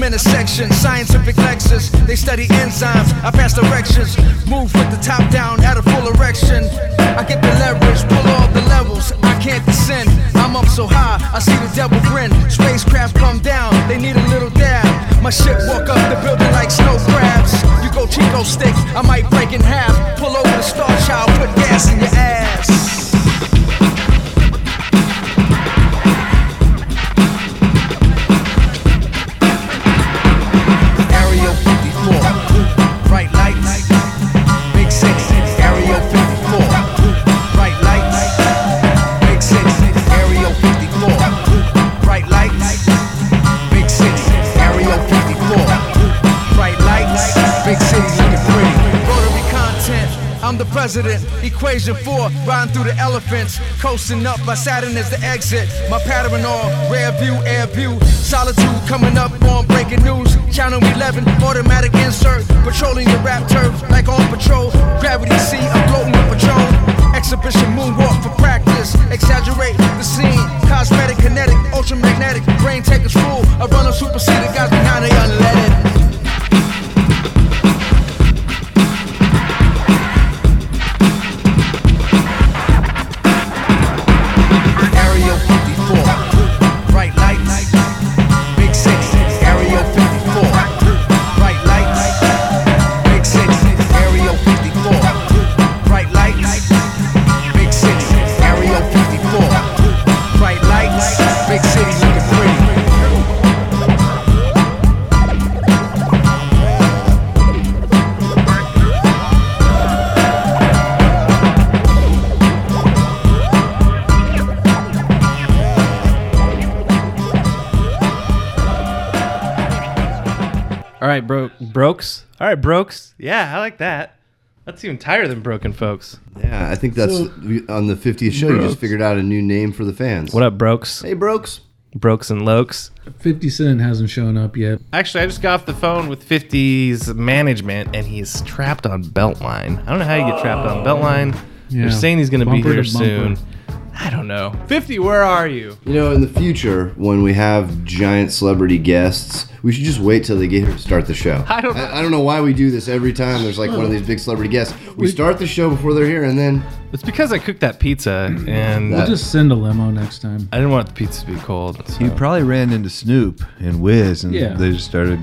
in a section, scientific Lexus. They study enzymes, I pass directions. Move with the top down at a full erection. I get the leverage, pull all the levels. I can't descend. I'm up so high, I see the devil grin. Spacecraft come down, they need a little dab. My ship walk up the building like snow crabs. You go Chico stick, I might break in half. Pull over the star child, put gas in your ass. President. Equation 4, riding through the elephants. Coasting up by Saturn is the exit. My pattern all rare view, air view. Solitude coming up on breaking news. Channel 11, automatic insert. Patrolling the rap turf like on patrol. Gravity C, I'm floating with patrol. Exhibition moonwalk for practice. Exaggerate the scene. Cosmetic, kinetic, ultramagnetic. Brain takers full. I run a superseded guys behind they unleaded. Right, brokes. Yeah, I like that. That's even tighter than broken folks. Yeah, I think that's So- on the 50th show. You just figured out a new name for the fans. What up, brokes? Hey, brokes. Brokes and lokes. 50 Cent hasn't shown up yet. Actually, I just got off the phone with 50's management, and he's trapped on Beltline. I don't know how you get trapped on Beltline. Yeah. They're saying he's going to be Bumper here to bumper. soon. I don't know. 50, where are you? You know, in the future, when we have giant celebrity guests, we should just wait till they get here to start the show. I don't- I, don't know why we do this every time. There's like one of these big celebrity guests. We start the show before they're here, and then It's because I cooked that pizza, and We'll just send a limo next time. I didn't want the pizza to be cold. so- He probably ran into Snoop and Wiz, and Yeah. they just started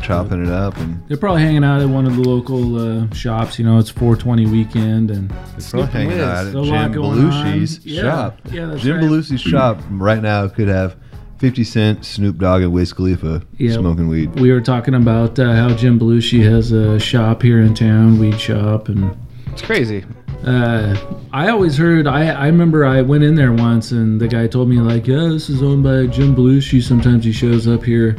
chopping it up. And They're probably hanging out at one of the local uh, shops. You know, it's 420 weekend, and They're probably hanging out at There's a lot Jim going on. Belushi's Yeah, shop. Yeah, that's Jim right. Belushi's shop right now could have 50 Cent, Snoop Dogg, and Wiz Khalifa Yeah. smoking weed. We were talking about uh, how Jim Belushi has a shop here in town, weed shop, and It's crazy. uh, I always heard. I I remember I went in there once, and the guy told me like, "Yeah, this is owned by Jim Belushi. Sometimes he shows up here."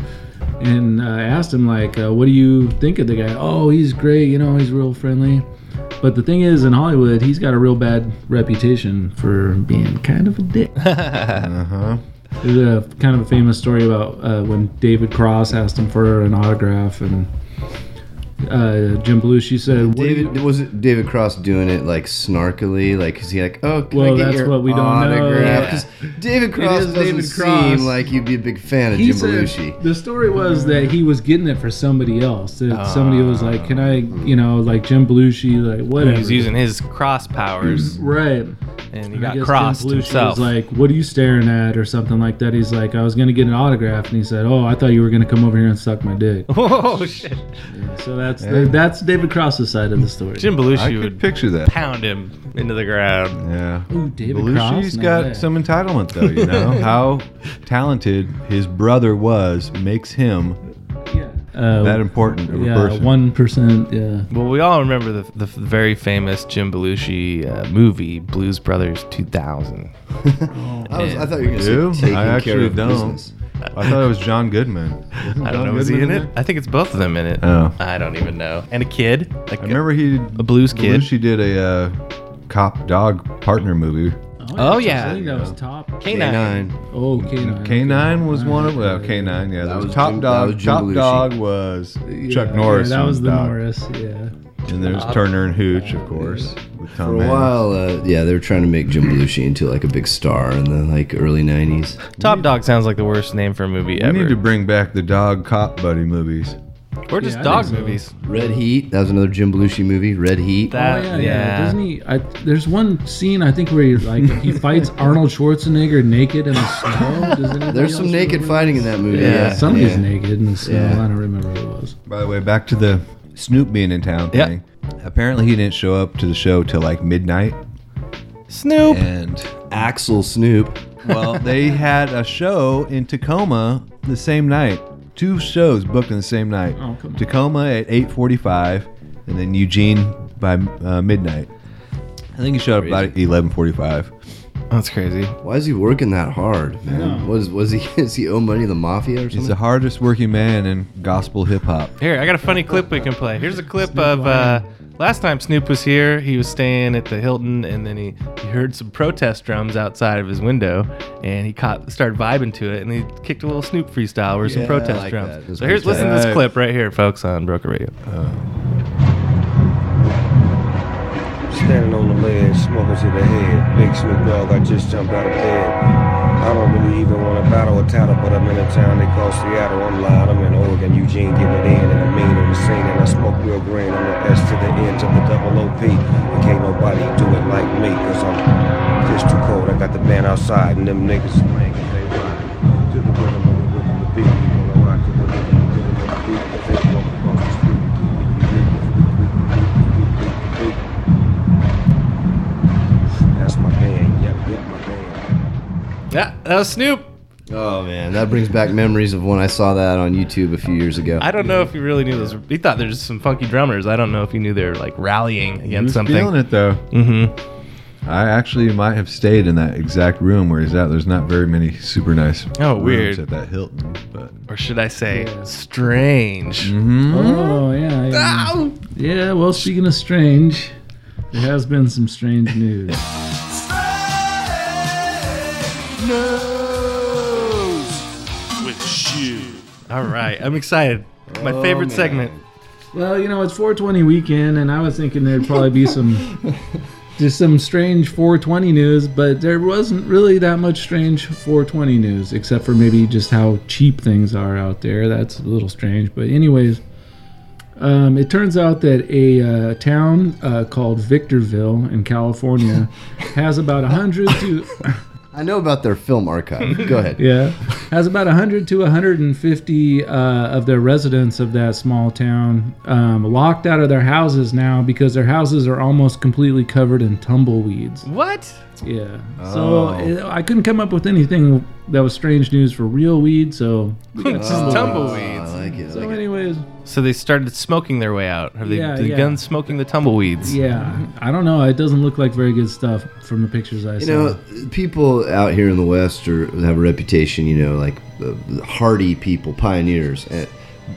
And uh, I asked him like, uh, "What do you think of the guy?" Oh, he's great. You know, he's real friendly. But the thing is, in Hollywood, he's got a real bad reputation for being kind of a dick. <laughs> Uh huh. There's a kind of a famous story about uh, when David Cross asked him for an autograph, and uh, Jim Belushi said, "What you-" David was it David Cross doing it like snarkily, like is he like, oh, can I Well, get that's your what we don't know. autograph? Yeah. 'Cause David Cross is doesn't David seem like you'd be a big fan of He Jim said- Belushi. The story was that he was getting it for somebody else. That somebody was like, "Can I, you know, like Jim Belushi, like whatever." He's using his cross powers. <clears throat> Right. And he got crossed Jim Belushi himself. Was like, "What are you staring at?" or something like that. He's like, "I was gonna get an autograph," and he said, "Oh, I thought you were gonna come over here and suck my dick." <laughs> oh shit! So that's Hey. that's David Cross's side of the story. Jim Belushi I could would picture that. pound him into the ground. Yeah. Ooh, David Belushi's Cross? No got way. some entitlement, though. You know <laughs> how talented his brother was makes him Uh, that important of a yeah, person. one percent. Yeah. Well, we all remember the, the very famous Jim Belushi uh, movie, Blues Brothers 2000. <laughs> I, was, I thought you were going to say taking I care actually of don't. business. I thought it was John Goodman. <laughs> Wasn't I don't John know. Is he in Goodman it? I think it's both of them in it. Oh. I don't even know. And a kid. Like I remember he a blues kid. Belushi did a uh, cop dog partner movie. Oh, yeah. I think that was top. K9. Oh, K9. K9 was one of well, K9. Yeah, that, was, was Top Jim- that Dog. was Jim Top Belushi. Dog was Chuck Yeah, Norris. Yeah, that was the dog. Norris. Yeah. And there's Turner and Hooch, of course, with Tom For a Hanks. while, uh, yeah, they were trying to make Jim Belushi into like a big star in the like early '90s. Top Dog sounds like the worst name for a movie We ever. need to bring back the dog cop buddy movies. or just Yeah, I dog think so. movies. Red Heat. That was another Jim Belushi movie. Red Heat. That, oh yeah, yeah, Doesn't he? I, there's one scene I think where he like he <laughs> fights Arnold Schwarzenegger naked in the snow. Does anybody <laughs> There's some else naked remember fighting in that movie. Yeah, Yeah, somebody's yeah. naked in the snow. Yeah. I don't remember who it was. By the way, back to the Snoop being in town Yeah. thing. Apparently, he didn't show up to the show till like midnight. Snoop. And Axel Snoop. well, <laughs> they had a show in Tacoma the same night. Two shows booked in the same night. Oh, come on. Tacoma at 8:45, and then Eugene by uh, midnight. I think he showed up about 11:45. That's crazy. Why is he working that hard, man? know. Was was he? <laughs> Is he owe money to the mafia or something? He's the hardest working man in gospel hip hop. Here, I got a funny clip we can play. Here's a clip of uh, last time Snoop was here. He was staying at the Hilton, and then he, he heard some protest drums outside of his window, and he caught started vibing to it, and he kicked a little Snoop freestyle with some Yeah, I protest like drums. that. That's So here's pretty listen to this clip right here, folks, on Broken Radio. Ledge, smoking to the head. Big Snoop Dogg, I just jumped out of bed. I don't really even want to battle a tattle, but I'm in a town they call Seattle. I'm lying, I'm in Oregon, Eugene getting it in, and I'm mean on the scene, and I smoke real green. I'm the S to the N to the double OP. And can't nobody do it like me, cause I'm just too cold. I got the band outside, and them niggas Yeah, that was Snoop. oh man, that brings back memories of when I saw that on YouTube a few years ago. I don't know if he really knew those. He thought there's just some funky drummers. I don't know if he knew they're like rallying He against was something. feeling it though. Mm-hmm. I actually might have stayed in that exact room where he's at. There's not very many super nice Oh, rooms weird. at that Hilton, but Or should I say, strange? Mm-hmm. Oh yeah, yeah. Yeah. Well, speaking of strange, there has been some strange news. <laughs> with you. All right, I'm excited. My favorite man. segment. Well, you know, it's 420 weekend, and I was thinking there'd probably be some <laughs> just some strange 420 news, but there wasn't really that much strange 420 news, except for maybe just how cheap things are out there. That's a little strange, but anyways, um, it turns out that a uh, town uh, called Victorville in California <laughs> has about 100 to I know about their film archive. Go ahead. <laughs> yeah, has about 100 to 150 uh, of their residents of that small town um, locked out of their houses now because their houses are almost completely covered in tumbleweeds. What? Yeah. Oh. So uh, I couldn't come up with anything that was strange news for real weed. So <laughs> Just tumbleweeds. tumbleweeds. I like it. So, like it. Anyways, So they started smoking their way out. Have they Yeah, begun yeah. smoking the tumbleweeds? yeah, I don't know. It doesn't look like very good stuff from the pictures I You saw. know, people out here in the West are, have a reputation, you know, like uh, hardy people, pioneers. And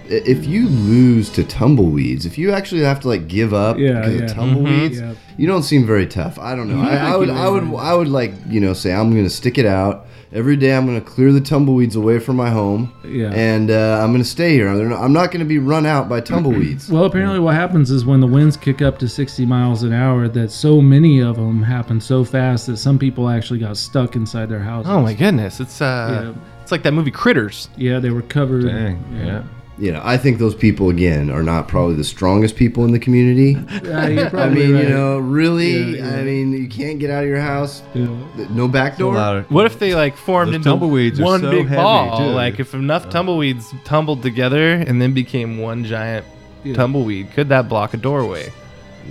if you lose to tumbleweeds, if you actually have to like give up Yeah, because yeah. of tumbleweeds, Mhm. Yep. you don't seem very tough. I don't know. I, I would, I would, I would like you know say I'm gonna stick it out every day. I'm gonna clear the tumbleweeds away from my home, Yeah. and uh, I'm gonna stay here. I'm not- I'm not gonna be run out by <clears throat> tumbleweeds. Well, apparently, what happens is when the winds kick up to 60 miles an hour, that so many of them happen so fast that some people actually got stuck inside their houses. Oh my goodness, it's uh, it's like that movie Critters. Yeah, they were covered. Dang, yeah. You know, I think those people again are not probably the strongest people in the community. <laughs> Yeah, you're I mean, right. you know, really. Yeah, yeah. I mean, you can't get out of your house. No back door. What if they like formed Those into tumbleweeds are one so big heavy, ball? too. Like if enough tumbleweeds tumbled together and then became one giant Yeah. tumbleweed, could that block a doorway?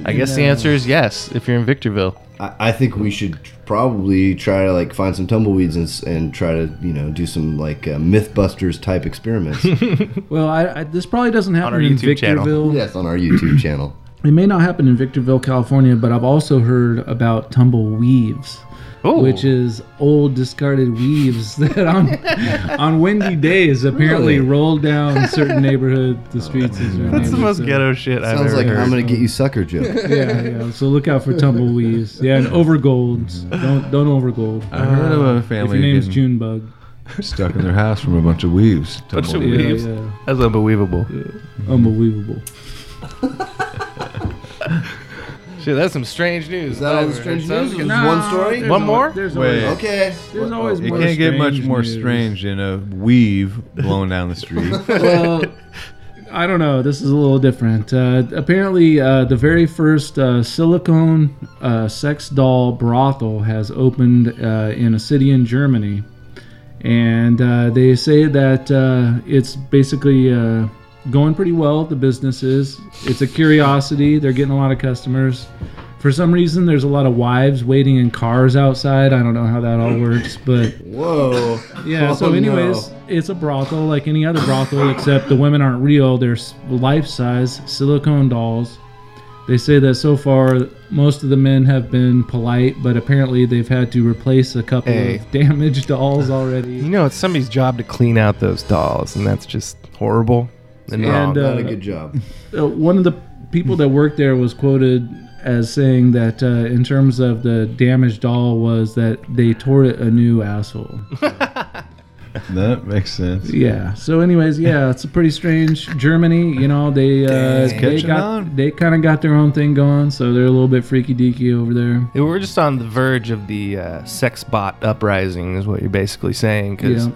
I guess the answer is yes. If you're in Victorville, I, I think we should probably try to like find some tumbleweeds and, and try to you know do some like uh, MythBusters type experiments. <laughs> Well, I, I, this probably doesn't happen our in YouTube channel. Yes, on our YouTube channel. It may not happen in Victorville, California, but I've also heard about tumble weaves, Oh. which is old discarded weaves <laughs> that on on windy days apparently Really? roll down <laughs> certain neighborhood the oh, streets. of their That's the most neighborhood. ghetto shit I've ever like heard. I'm gonna get you sucker joke. <laughs> yeah, yeah. So look out for tumbleweeds. Yeah, and overgolds. Don't don't overgold. I heard of a uh, family. If family your name's getting- Junebug. Stuck in their house from a bunch of weaves. Bunch of tumbleweeds. Yeah, weaves. yeah. That's unbelievable. Unbelievable. Shit, that's some strange news. Is that all the strange news? like- It one story? there's One more? There's Wait. always, Okay. there's always It more can't get much more news. strange than a weave blowing down the street. <laughs> well, I don't know. This is a little different. Uh, apparently, uh, the very first uh, silicone uh, sex doll brothel has opened uh, in a city in Germany, and uh, they say that uh, it's basically uh, going pretty well. The business is. It's a curiosity. They're getting a lot of customers. For some reason, there's a lot of wives waiting in cars outside. I don't know how that all works, but Whoa. yeah. Oh, so, anyways, no. it's a brothel like any other brothel, except the women aren't real. They're life size silicone dolls. They say that so far, most of the men have been polite, but apparently they've had to replace a couple Hey. of damaged dolls already. You know, it's somebody's job to clean out those dolls, and that's just horrible and, And, wrong. Not uh, a good job. Uh, one of the people that worked there was quoted as saying that uh, in terms of the damaged doll was that they tore it a new asshole. <laughs> that makes sense. Yeah. So, anyways, yeah, it's a pretty strange Germany. You know, they uh, they got on. they kind of got their own thing going, so they're a little bit freaky deaky over there. Yeah, We're just on the verge of the uh, sex bot uprising, is what you're basically saying. Because Yeah.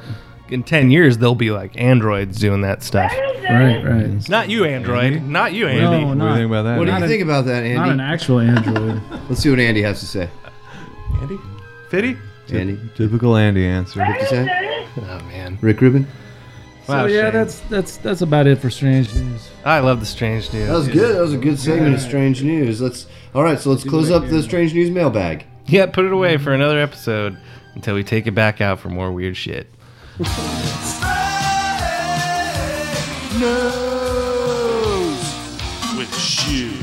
in 10 years, they'll be like androids doing that stuff. Right, right. Not you, Android. Not you, Andy. No, What do you not, think about that? What do Not you think about that, Andy? not an actual android. Let's see what Andy has to say. Andy? Fitty? Andy, Typical Andy answer. what you say? Oh, man. Rick Rubin. Wow, so yeah, Shane. that's that's that's about it for strange news. I love the strange news. That was good. That was a good segment of strange news. Let's. All right, so let's close up the strange news mailbag. Yeah, put it away for another episode until we take it back out for more weird shit. <laughs> With shoe.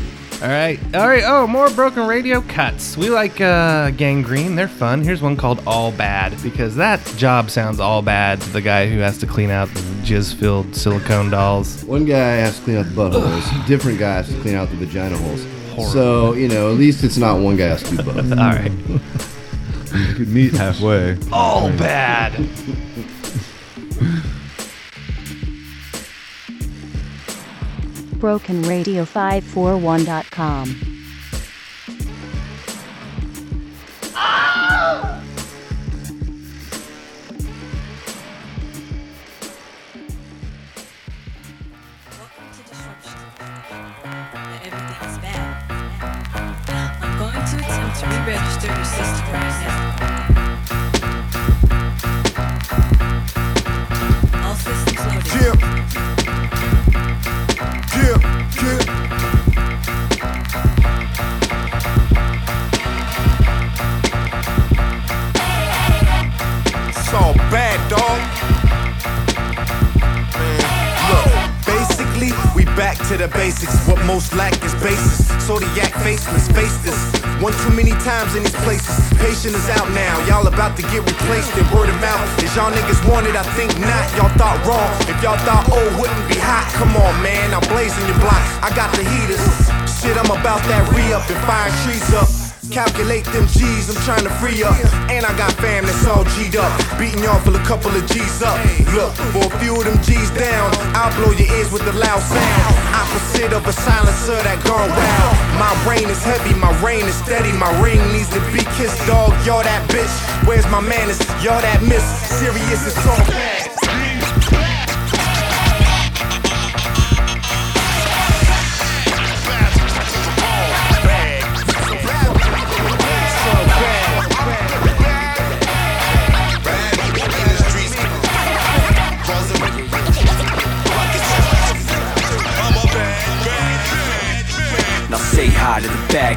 All right, all right. Oh, more broken radio cuts. We like uh, gangrene. They're fun. Here's one called All Bad because that job sounds all bad to the guy who has to clean out the jizz-filled silicone dolls. One guy has to clean out the buttholes. Different guy has to clean out the vagina holes. So you know, at least it's not one guy has to do both. <laughs> All right, You could meet halfway. all bad. <laughs> BrokenRadio541.com. times in these places. Patient is out now. Y'all about to get replaced in word of mouth. Is y'all niggas wanted? I think not. Y'all thought wrong. If y'all thought old wouldn't be hot, come on, man. I'm blazing your block. I got the heaters. Shit, I'm about that re up and fire trees up. Calculate them G's, I'm trying to free up. And I got fam that's all G'd up. Beating y'all for a couple of G's up. Look, for a few of them G's down, I'll blow your ears with the loud sound. Opposite of a silencer that gone wild. My brain is heavy, my rain is steady. My ring needs to be kissed, dog. Y'all that bitch. Where's my manners? Y'all that miss. Serious is bad.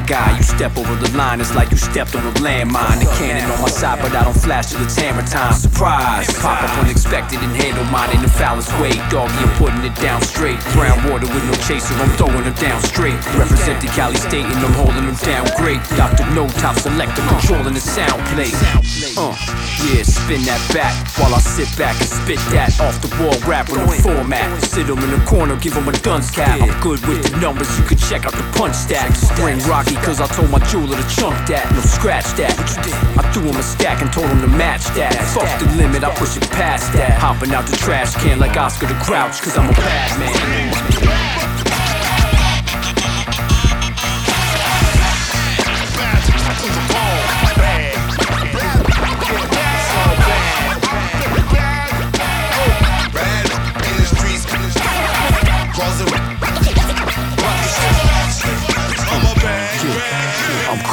To step over the line, it's like you stepped on a landmine. The cannon on my side, but I don't flash till it's hammer time. Surprise! Pop up unexpected and handle mine in the foulest way. Doggy, I'm putting it down straight. Brown water with no chaser, I'm throwing them down straight. Represent the Cali State and I'm holding them down great. Dr. No Top Selector controlling the sound plate. Uh, yeah, spin that back while I sit back and spit that off the wall rap on the format. Sit Sit 'em in the corner, give give 'em a dunce cap. I'm good with the numbers, you can check out the punch stack. Spring Rocky, cause I told my jeweler to chunk that. No scratch that. I threw him a stack and told him to match that. Fuck the limit, I push it past that. Hopping out the trash can like Oscar the Grouch, cause I'm a bad man.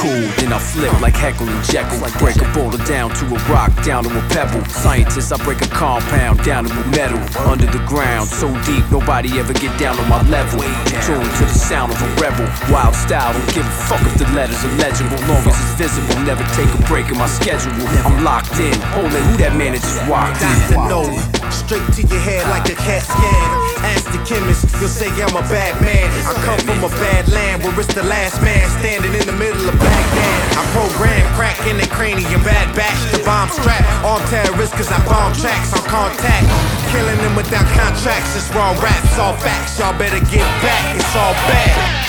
Cool, then I flip like Heckle and Jeckle. Break a boulder down to a rock, down to a pebble. Scientists, I break a compound down to a metal. Under the ground, so deep, nobody ever get down on my level. Tuned to the sound of a rebel. Wild style, don't give a fuck if the letters are legible. Long as it's visible, never take a break in my schedule. I'm locked in, holding who that man that just walked in. No, straight to your head like a CAT scan. Ask the chemist, you'll say I'm a bad man. I come from a bad land where it's the last man standing in the middle of Baghdad. I program crack in the cranium, bad batch, the bomb strap. All terrorists cause I bomb tracks on contact. Killing them without contracts, it's raw raps, all facts. Y'all better get back, it's all bad.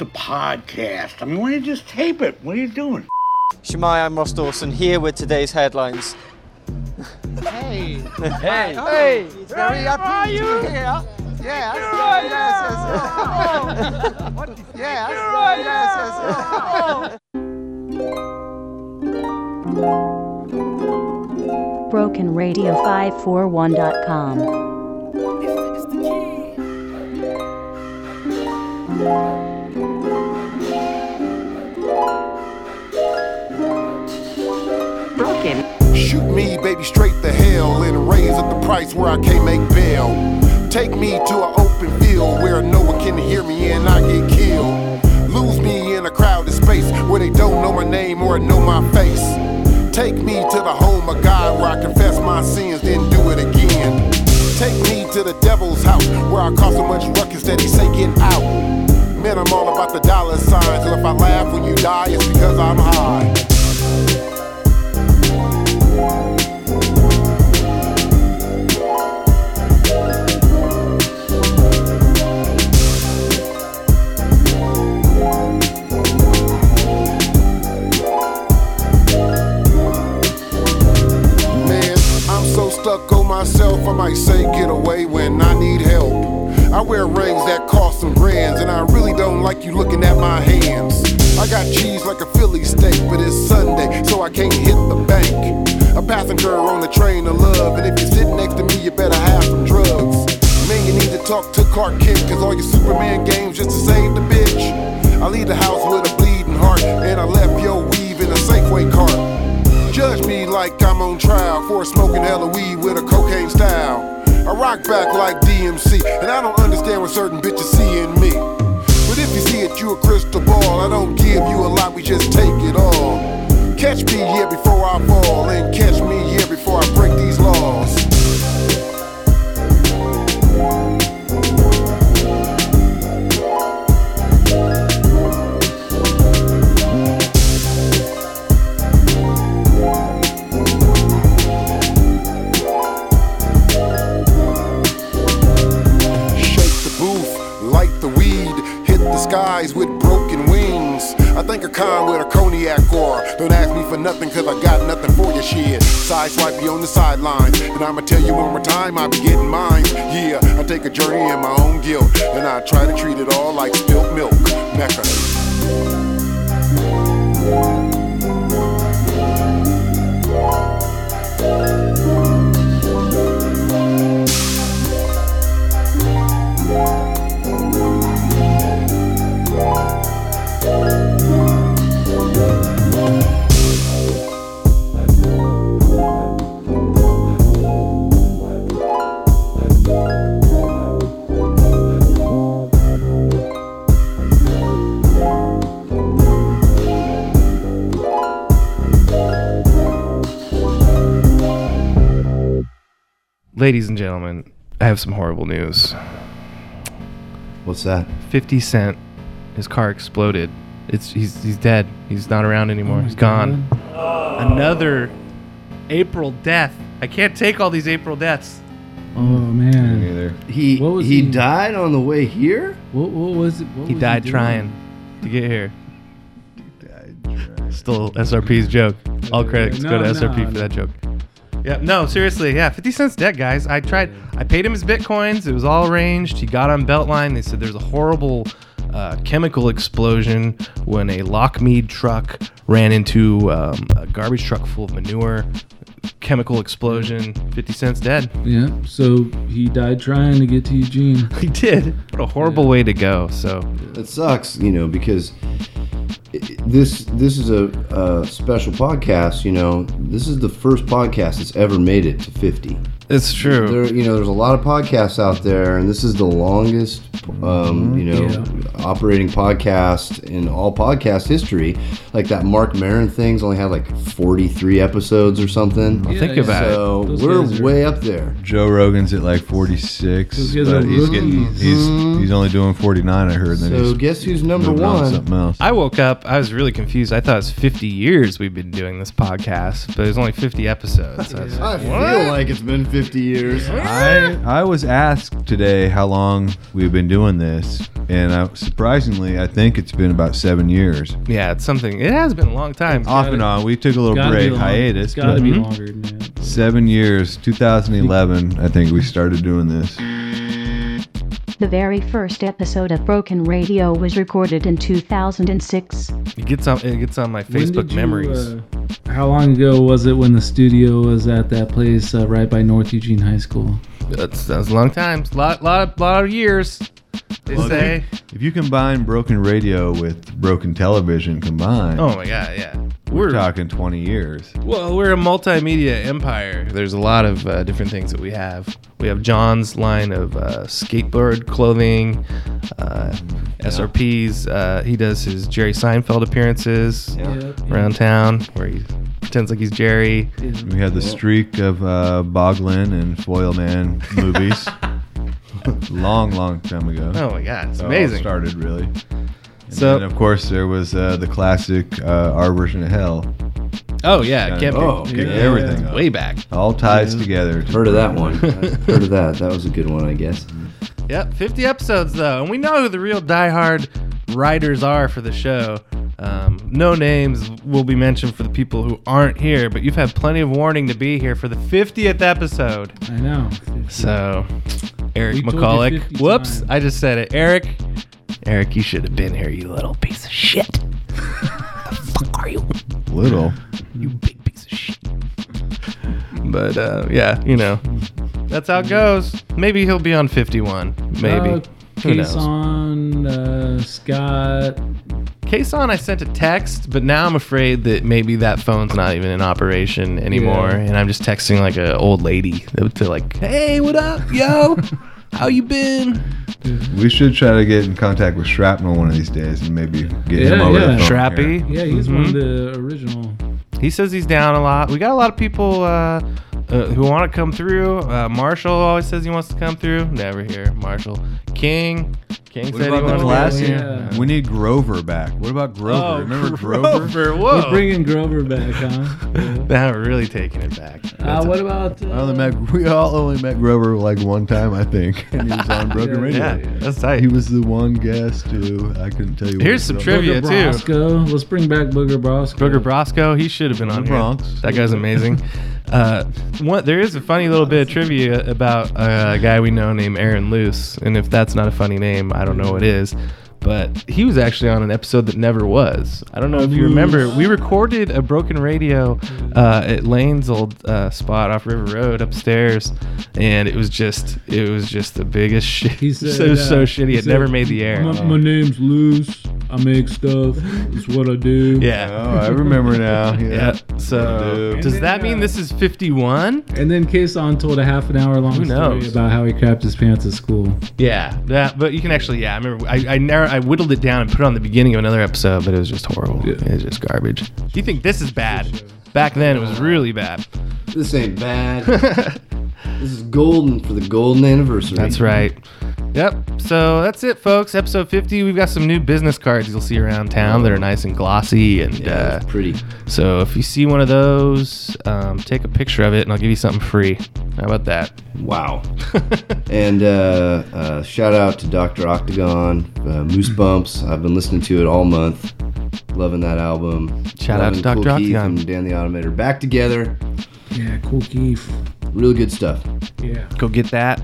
A podcast? I mean, why don't you just tape it? What are you doing? Shemai, I'm Ross Dawson here with today's headlines. Hey. <laughs> Hey. Hey. It's very happy to be here. Yes. Yes. Yes. Yes. BrokenRadio541.com. Broken. Shoot me, baby, straight to hell and raise up the price where I can't make bail. Take me to an open field where no one can hear me and I get killed. Lose me in a crowded space where they don't know my name or know my face. Take me to the home of God where I confess my sins, then do it again. Take me to the devil's house where I cause so much ruckus that he say get out. Man, I'm all about the dollar signs, so if I laugh when you die, it's because I'm high. Myself, I might say get away when I need help. I wear rings that cost some grands, and I really don't like you looking at my hands. I got cheese like a Philly steak, but it's Sunday, so I can't hit the bank. A passenger on the train of love, and if you're sitting next to me, you better have some drugs. Man, you need to to talk to Clark Kent, cause all your Superman games just to save the bitch. I leave the house with a bleeding heart, and I left your weave in a Safeway cart. Judge me like I'm on trial for smoking hella weed with a cocaine style. I rock back like DMC, and I don't understand what certain bitches see in me. But if you see it, you a crystal ball. I don't give you a lot, we just take it all. Catch me here before I fall, and catch me here before I break these laws. Hit the skies with broken wings. I think a con with a cognac or don't ask me for nothing cause I got nothing for your shit. Side swipe you on the sidelines, and I'ma tell you one more time I be getting mine. Yeah, I take a journey in my own guilt, and I try to treat it all like spilt milk. Mecca. Ladies and gentlemen, I have some horrible news. What's that? 50 Cent, his car exploded. It's he's he's dead. He's not around oh anymore. he's gone. Another April death. I can't take all these April deaths. Oh man. He What was he, he- died on the way here. What, what was it? What He was died doing? trying to get here. Still SRP's joke. All credits go to No, SRP no, for no. that joke. Yeah, no, seriously, yeah, 50 Cent's dead, guys. I tried, I paid him his bitcoins. It was all arranged. He got on Beltline. They said there's a horrible uh, chemical explosion when a Lochmead truck ran into um, a garbage truck full of manure. Chemical explosion. 50 Cent's dead. Yeah. So he died trying to get to Eugene. <laughs> He did. What a horrible way to go. So It sucks, you know, because i- i- this this is a, a special podcast. You know, this is the first podcast that's ever made it to fifty. It's true. There, you know, there's a lot of podcasts out there, and this is the longest, um, you know, operating podcast in all podcast history. Like that Marc Maron thing's only had like 43 episodes or something. Well, think Yeah, about it. so we're way up there. Joe Rogan's at like 46, but he's getting he's Mhm. he's only doing 49. I heard. Then So guess who's number moving on one? Something else. I woke up. I was really confused. I thought it was 50 years we've been doing this podcast, but there's only 50 episodes. I, was I like, feel like it's been 50 years. <laughs> I I was asked today how long we've been doing this, and I, surprisingly, I think it's been about seven years. Yeah, it's something. It has been a long time. Off and on. We took a little gotta be break, long- hiatus. it's gotta but- be longer than that. Seven years, 2011. I think we started doing this. The very first episode of Broken Radio was recorded in 2006. It gets on. It gets on my Facebook you, memories. uh, how long ago was it when the studio was at that place uh, right by North Eugene High School? That's that's a long time. Lot lot of lot of years. They Well, say. If you combine broken radio with broken television combined, Oh my god, yeah. We're, We're- talking 20 years. Well, we're a multimedia empire. There's a lot of uh, different things that we have. We have John's line of uh, skateboard clothing, uh, SRP's. Uh, he does his Jerry Seinfeld appearances Yeah. around town where he pretends like he's Jerry. We had the streak of uh, Boglin and Foil Man movies. <laughs> long, long time ago. Oh my God, it's So it all amazing. started really. And So- then, of course, there was uh, the classic uh, Our Version of Hell. Oh yeah, Kinda Kevin. Oh, yeah. everything up. Way back. All ties Yeah. together. Heard of that one? Heard of that? That was a good one, I guess. <laughs> Yep, 50 episodes though, and we know who the real diehard writers are for the show. Um, no names will be mentioned for the people who aren't here, but you've had plenty of warning to be here for the 50th episode. I know. So, Eric We McCulloch. Whoops, times. I just said it. Eric, Eric, you should have been here, you little piece of shit. the fuck are you? Little. You big piece of shit. But uh, yeah, you know, that's how it goes. Maybe he'll be on 51. maybe. Uh, Who knows? Kason, uh, Scott. Kason, I sent a text, but now I'm afraid that maybe that phone's not even in operation anymore, Yeah. and I'm just texting like an old lady to like, "Hey, what up, yo? How you been?" We should try to get in contact with Shrapnel one of these days and maybe get him Yeah, over yeah. the phone Shrappy. here. Yeah, he's one of the original. He says he's down a lot. We got a lot of people uh, uh, who want to come through. Uh, Marshall always says he wants to come through. Never hear Marshall. King. King What said about he the wanted classic? to Yeah. We need Grover back. What about Grover? Oh, Remember Grover? Grover, Whoa. We're bringing Grover back, huh? Yeah. Now we're really taking it back. Uh, That's what about? I Uh, only met, we all only met Grover like one time, I think, <laughs> and he was on Broken Yeah, Radio. yeah, that's tight. He was the one guest who I couldn't tell you. what Here's his some real- trivia. Booger too. Brosco. Let's bring back Booger Brosco. Booger Brosco, he should have been on the here. Bronx. That guy's amazing. <laughs> Uh, one, there is a funny little bit of trivia about a guy we know named Aaron Luce, and if that's not a funny name, I don't know what is. But he was actually on an episode that never was. I don't know if you remember. We recorded a broken radio uh, at Lane's old uh, spot off River Road upstairs, and it was just it was just the biggest <laughs> shit. He said, so so uh, shitty. he It said, never made the air. My, my name's Loose. I make stuff. It's what I do. yeah. Oh, I remember now. <laughs> Yeah. Yeah. So Dude. does then, that mean uh, this is 51? And then Kason told a half an hour long story about how he crapped his pants at school. Yeah, that. But you can actually, yeah. I remember, I I, narrow, I whittled it down and put it on the beginning of another episode, but it was just horrible. Yeah. It was just garbage. You think this is bad? <laughs> Back then, it was really bad. This ain't bad. <laughs> this is golden for the golden anniversary. That's right. Yep. So that's it, folks. Episode 50. We've got some new business cards you'll see around town that are nice and glossy and Yeah, uh, pretty. So if you see one of those, um, take a picture of it, and I'll give you something free. How about that? Wow. <laughs> and uh, uh, shout out to Dr. Octagon, uh, Moosebumps. I've been listening to it all month. Loving that album. Shout out to Loving Dr. Kool Keith Octagon. and Dan the Automator back together. Yeah, Kool Keith. Real good stuff. Yeah. Go get that.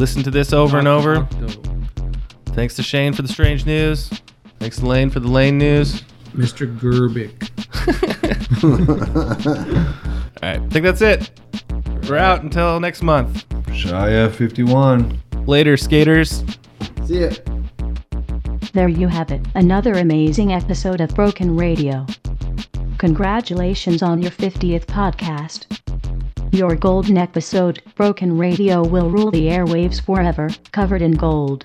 Listen to this over and over. Thanks to Shane for the strange news. Thanks to Lane for the Lane news. Mr. Gerbic. <laughs> All right, I think that's it. We're out until next month. Shia 51. Later, skaters. See ya. There you have it, another amazing episode of Broken Radio. Congratulations on your 50th podcast. Your golden episode, Broken Radio, will rule the airwaves forever, covered in gold.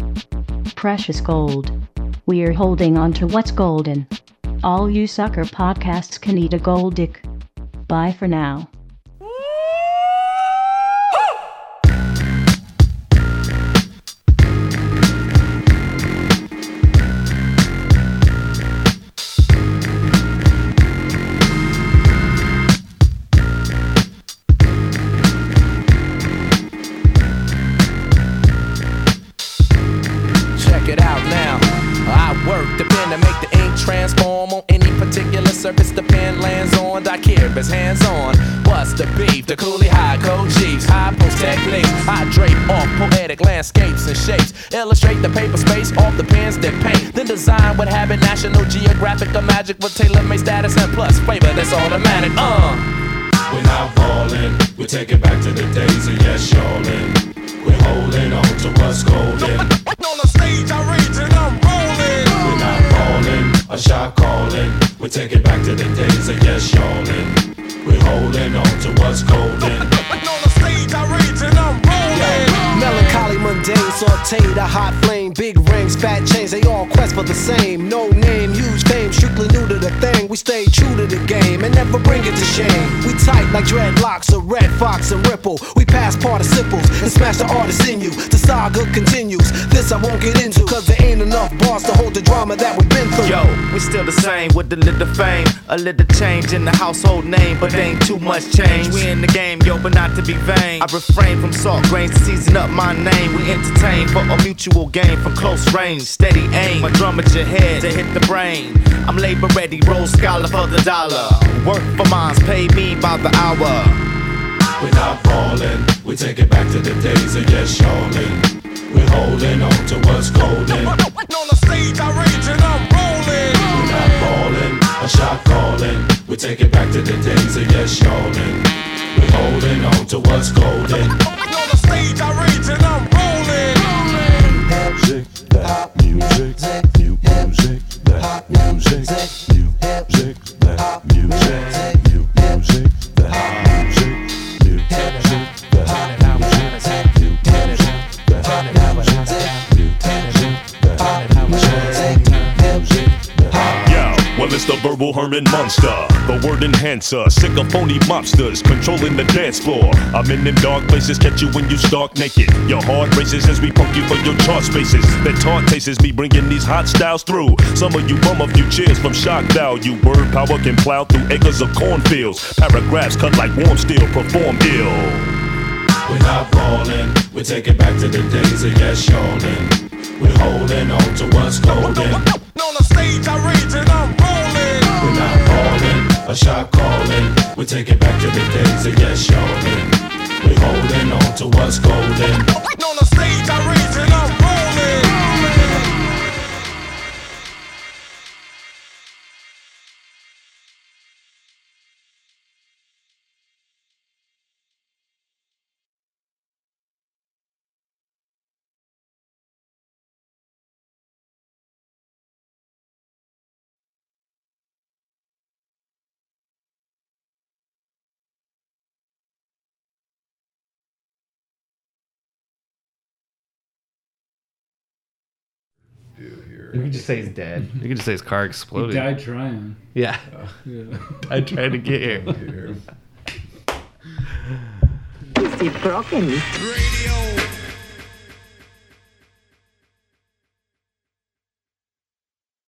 Precious gold. We're holding on to what's golden. All you sucker podcasts can eat a gold dick. Bye for now. The? The coolie high code chiefs, high post techniques. I drape off poetic landscapes and shapes. Illustrate the paper space off the pens that paint. Then design what habit National Geographic or magic with tailor made status and plus flavor that's automatic. Uh. We're not falling, we take it back to the days of yes, y'allin'. We're holding on to what's golden. On the stage, I rage and I'm rolling. We're not ballin', a shot callin'. We take it back to the days of yes, y'allin'. We're holding on to what's golden. <laughs> On the stage, I rage and I'm rolling. Melancholy, mundane, sauteed, a hot flame, big rings, fat chains, they all quest for the same. No name, huge fame, strictly new to the thing. We stay true to the game and never bring it to shame. We tight like dreadlocks, a Redd Foxx and ripple. We pass participles and smash the artist in you. The saga continues. This I won't get into, cause there ain't enough bars to hold the drama that we've been through. Yo, we still the same with a little fame, a little change in the household name, but ain't too much change. We in the game, yo, but not to be vain. I refrain from salt grains to season up my name. We entertain for a mutual gain from close range, steady aim. My drum at your head to hit the brain. I'm labor ready, roll scholar for the dollar. Work for mines, pay me by the hour. We're not ballin', we take it back to the days of yes, y'allin'. We're holding on to what's golden. On the stage, I rage and I'm rolling. We're not ballin', a shot callin'. We take it back to the days of yes, y'allin'. We're holding on to what's golden. On the stage, I rage and I'm rolling music, that music, music, that music, music, that music. Verbal Herman Munster, the word enhancer, sick of phony mobsters controlling the dance floor. I'm in them dark places, catch you when you stark naked. Your heart races as we poke you for your chart spaces. That taunt tastes me bringing these hot styles through. Some of you bum a few cheers from shock value. Word power can plow through acres of cornfields. Paragraphs cut like warm steel, perform ill. We're not falling, we take it back to the days of yes, yawning. We're holding on to what's golden. On the stage, I rage and I'm rolling. We're not falling, a shot calling. We take it back to the days of yes, yawning. We're holding on to what's golden. On the stage, I rage and I'm rolling. You could just say he's dead. <laughs> You could just say his car exploded. He died trying. Yeah. Yeah. <laughs> died trying to get here. Is it broken? Radio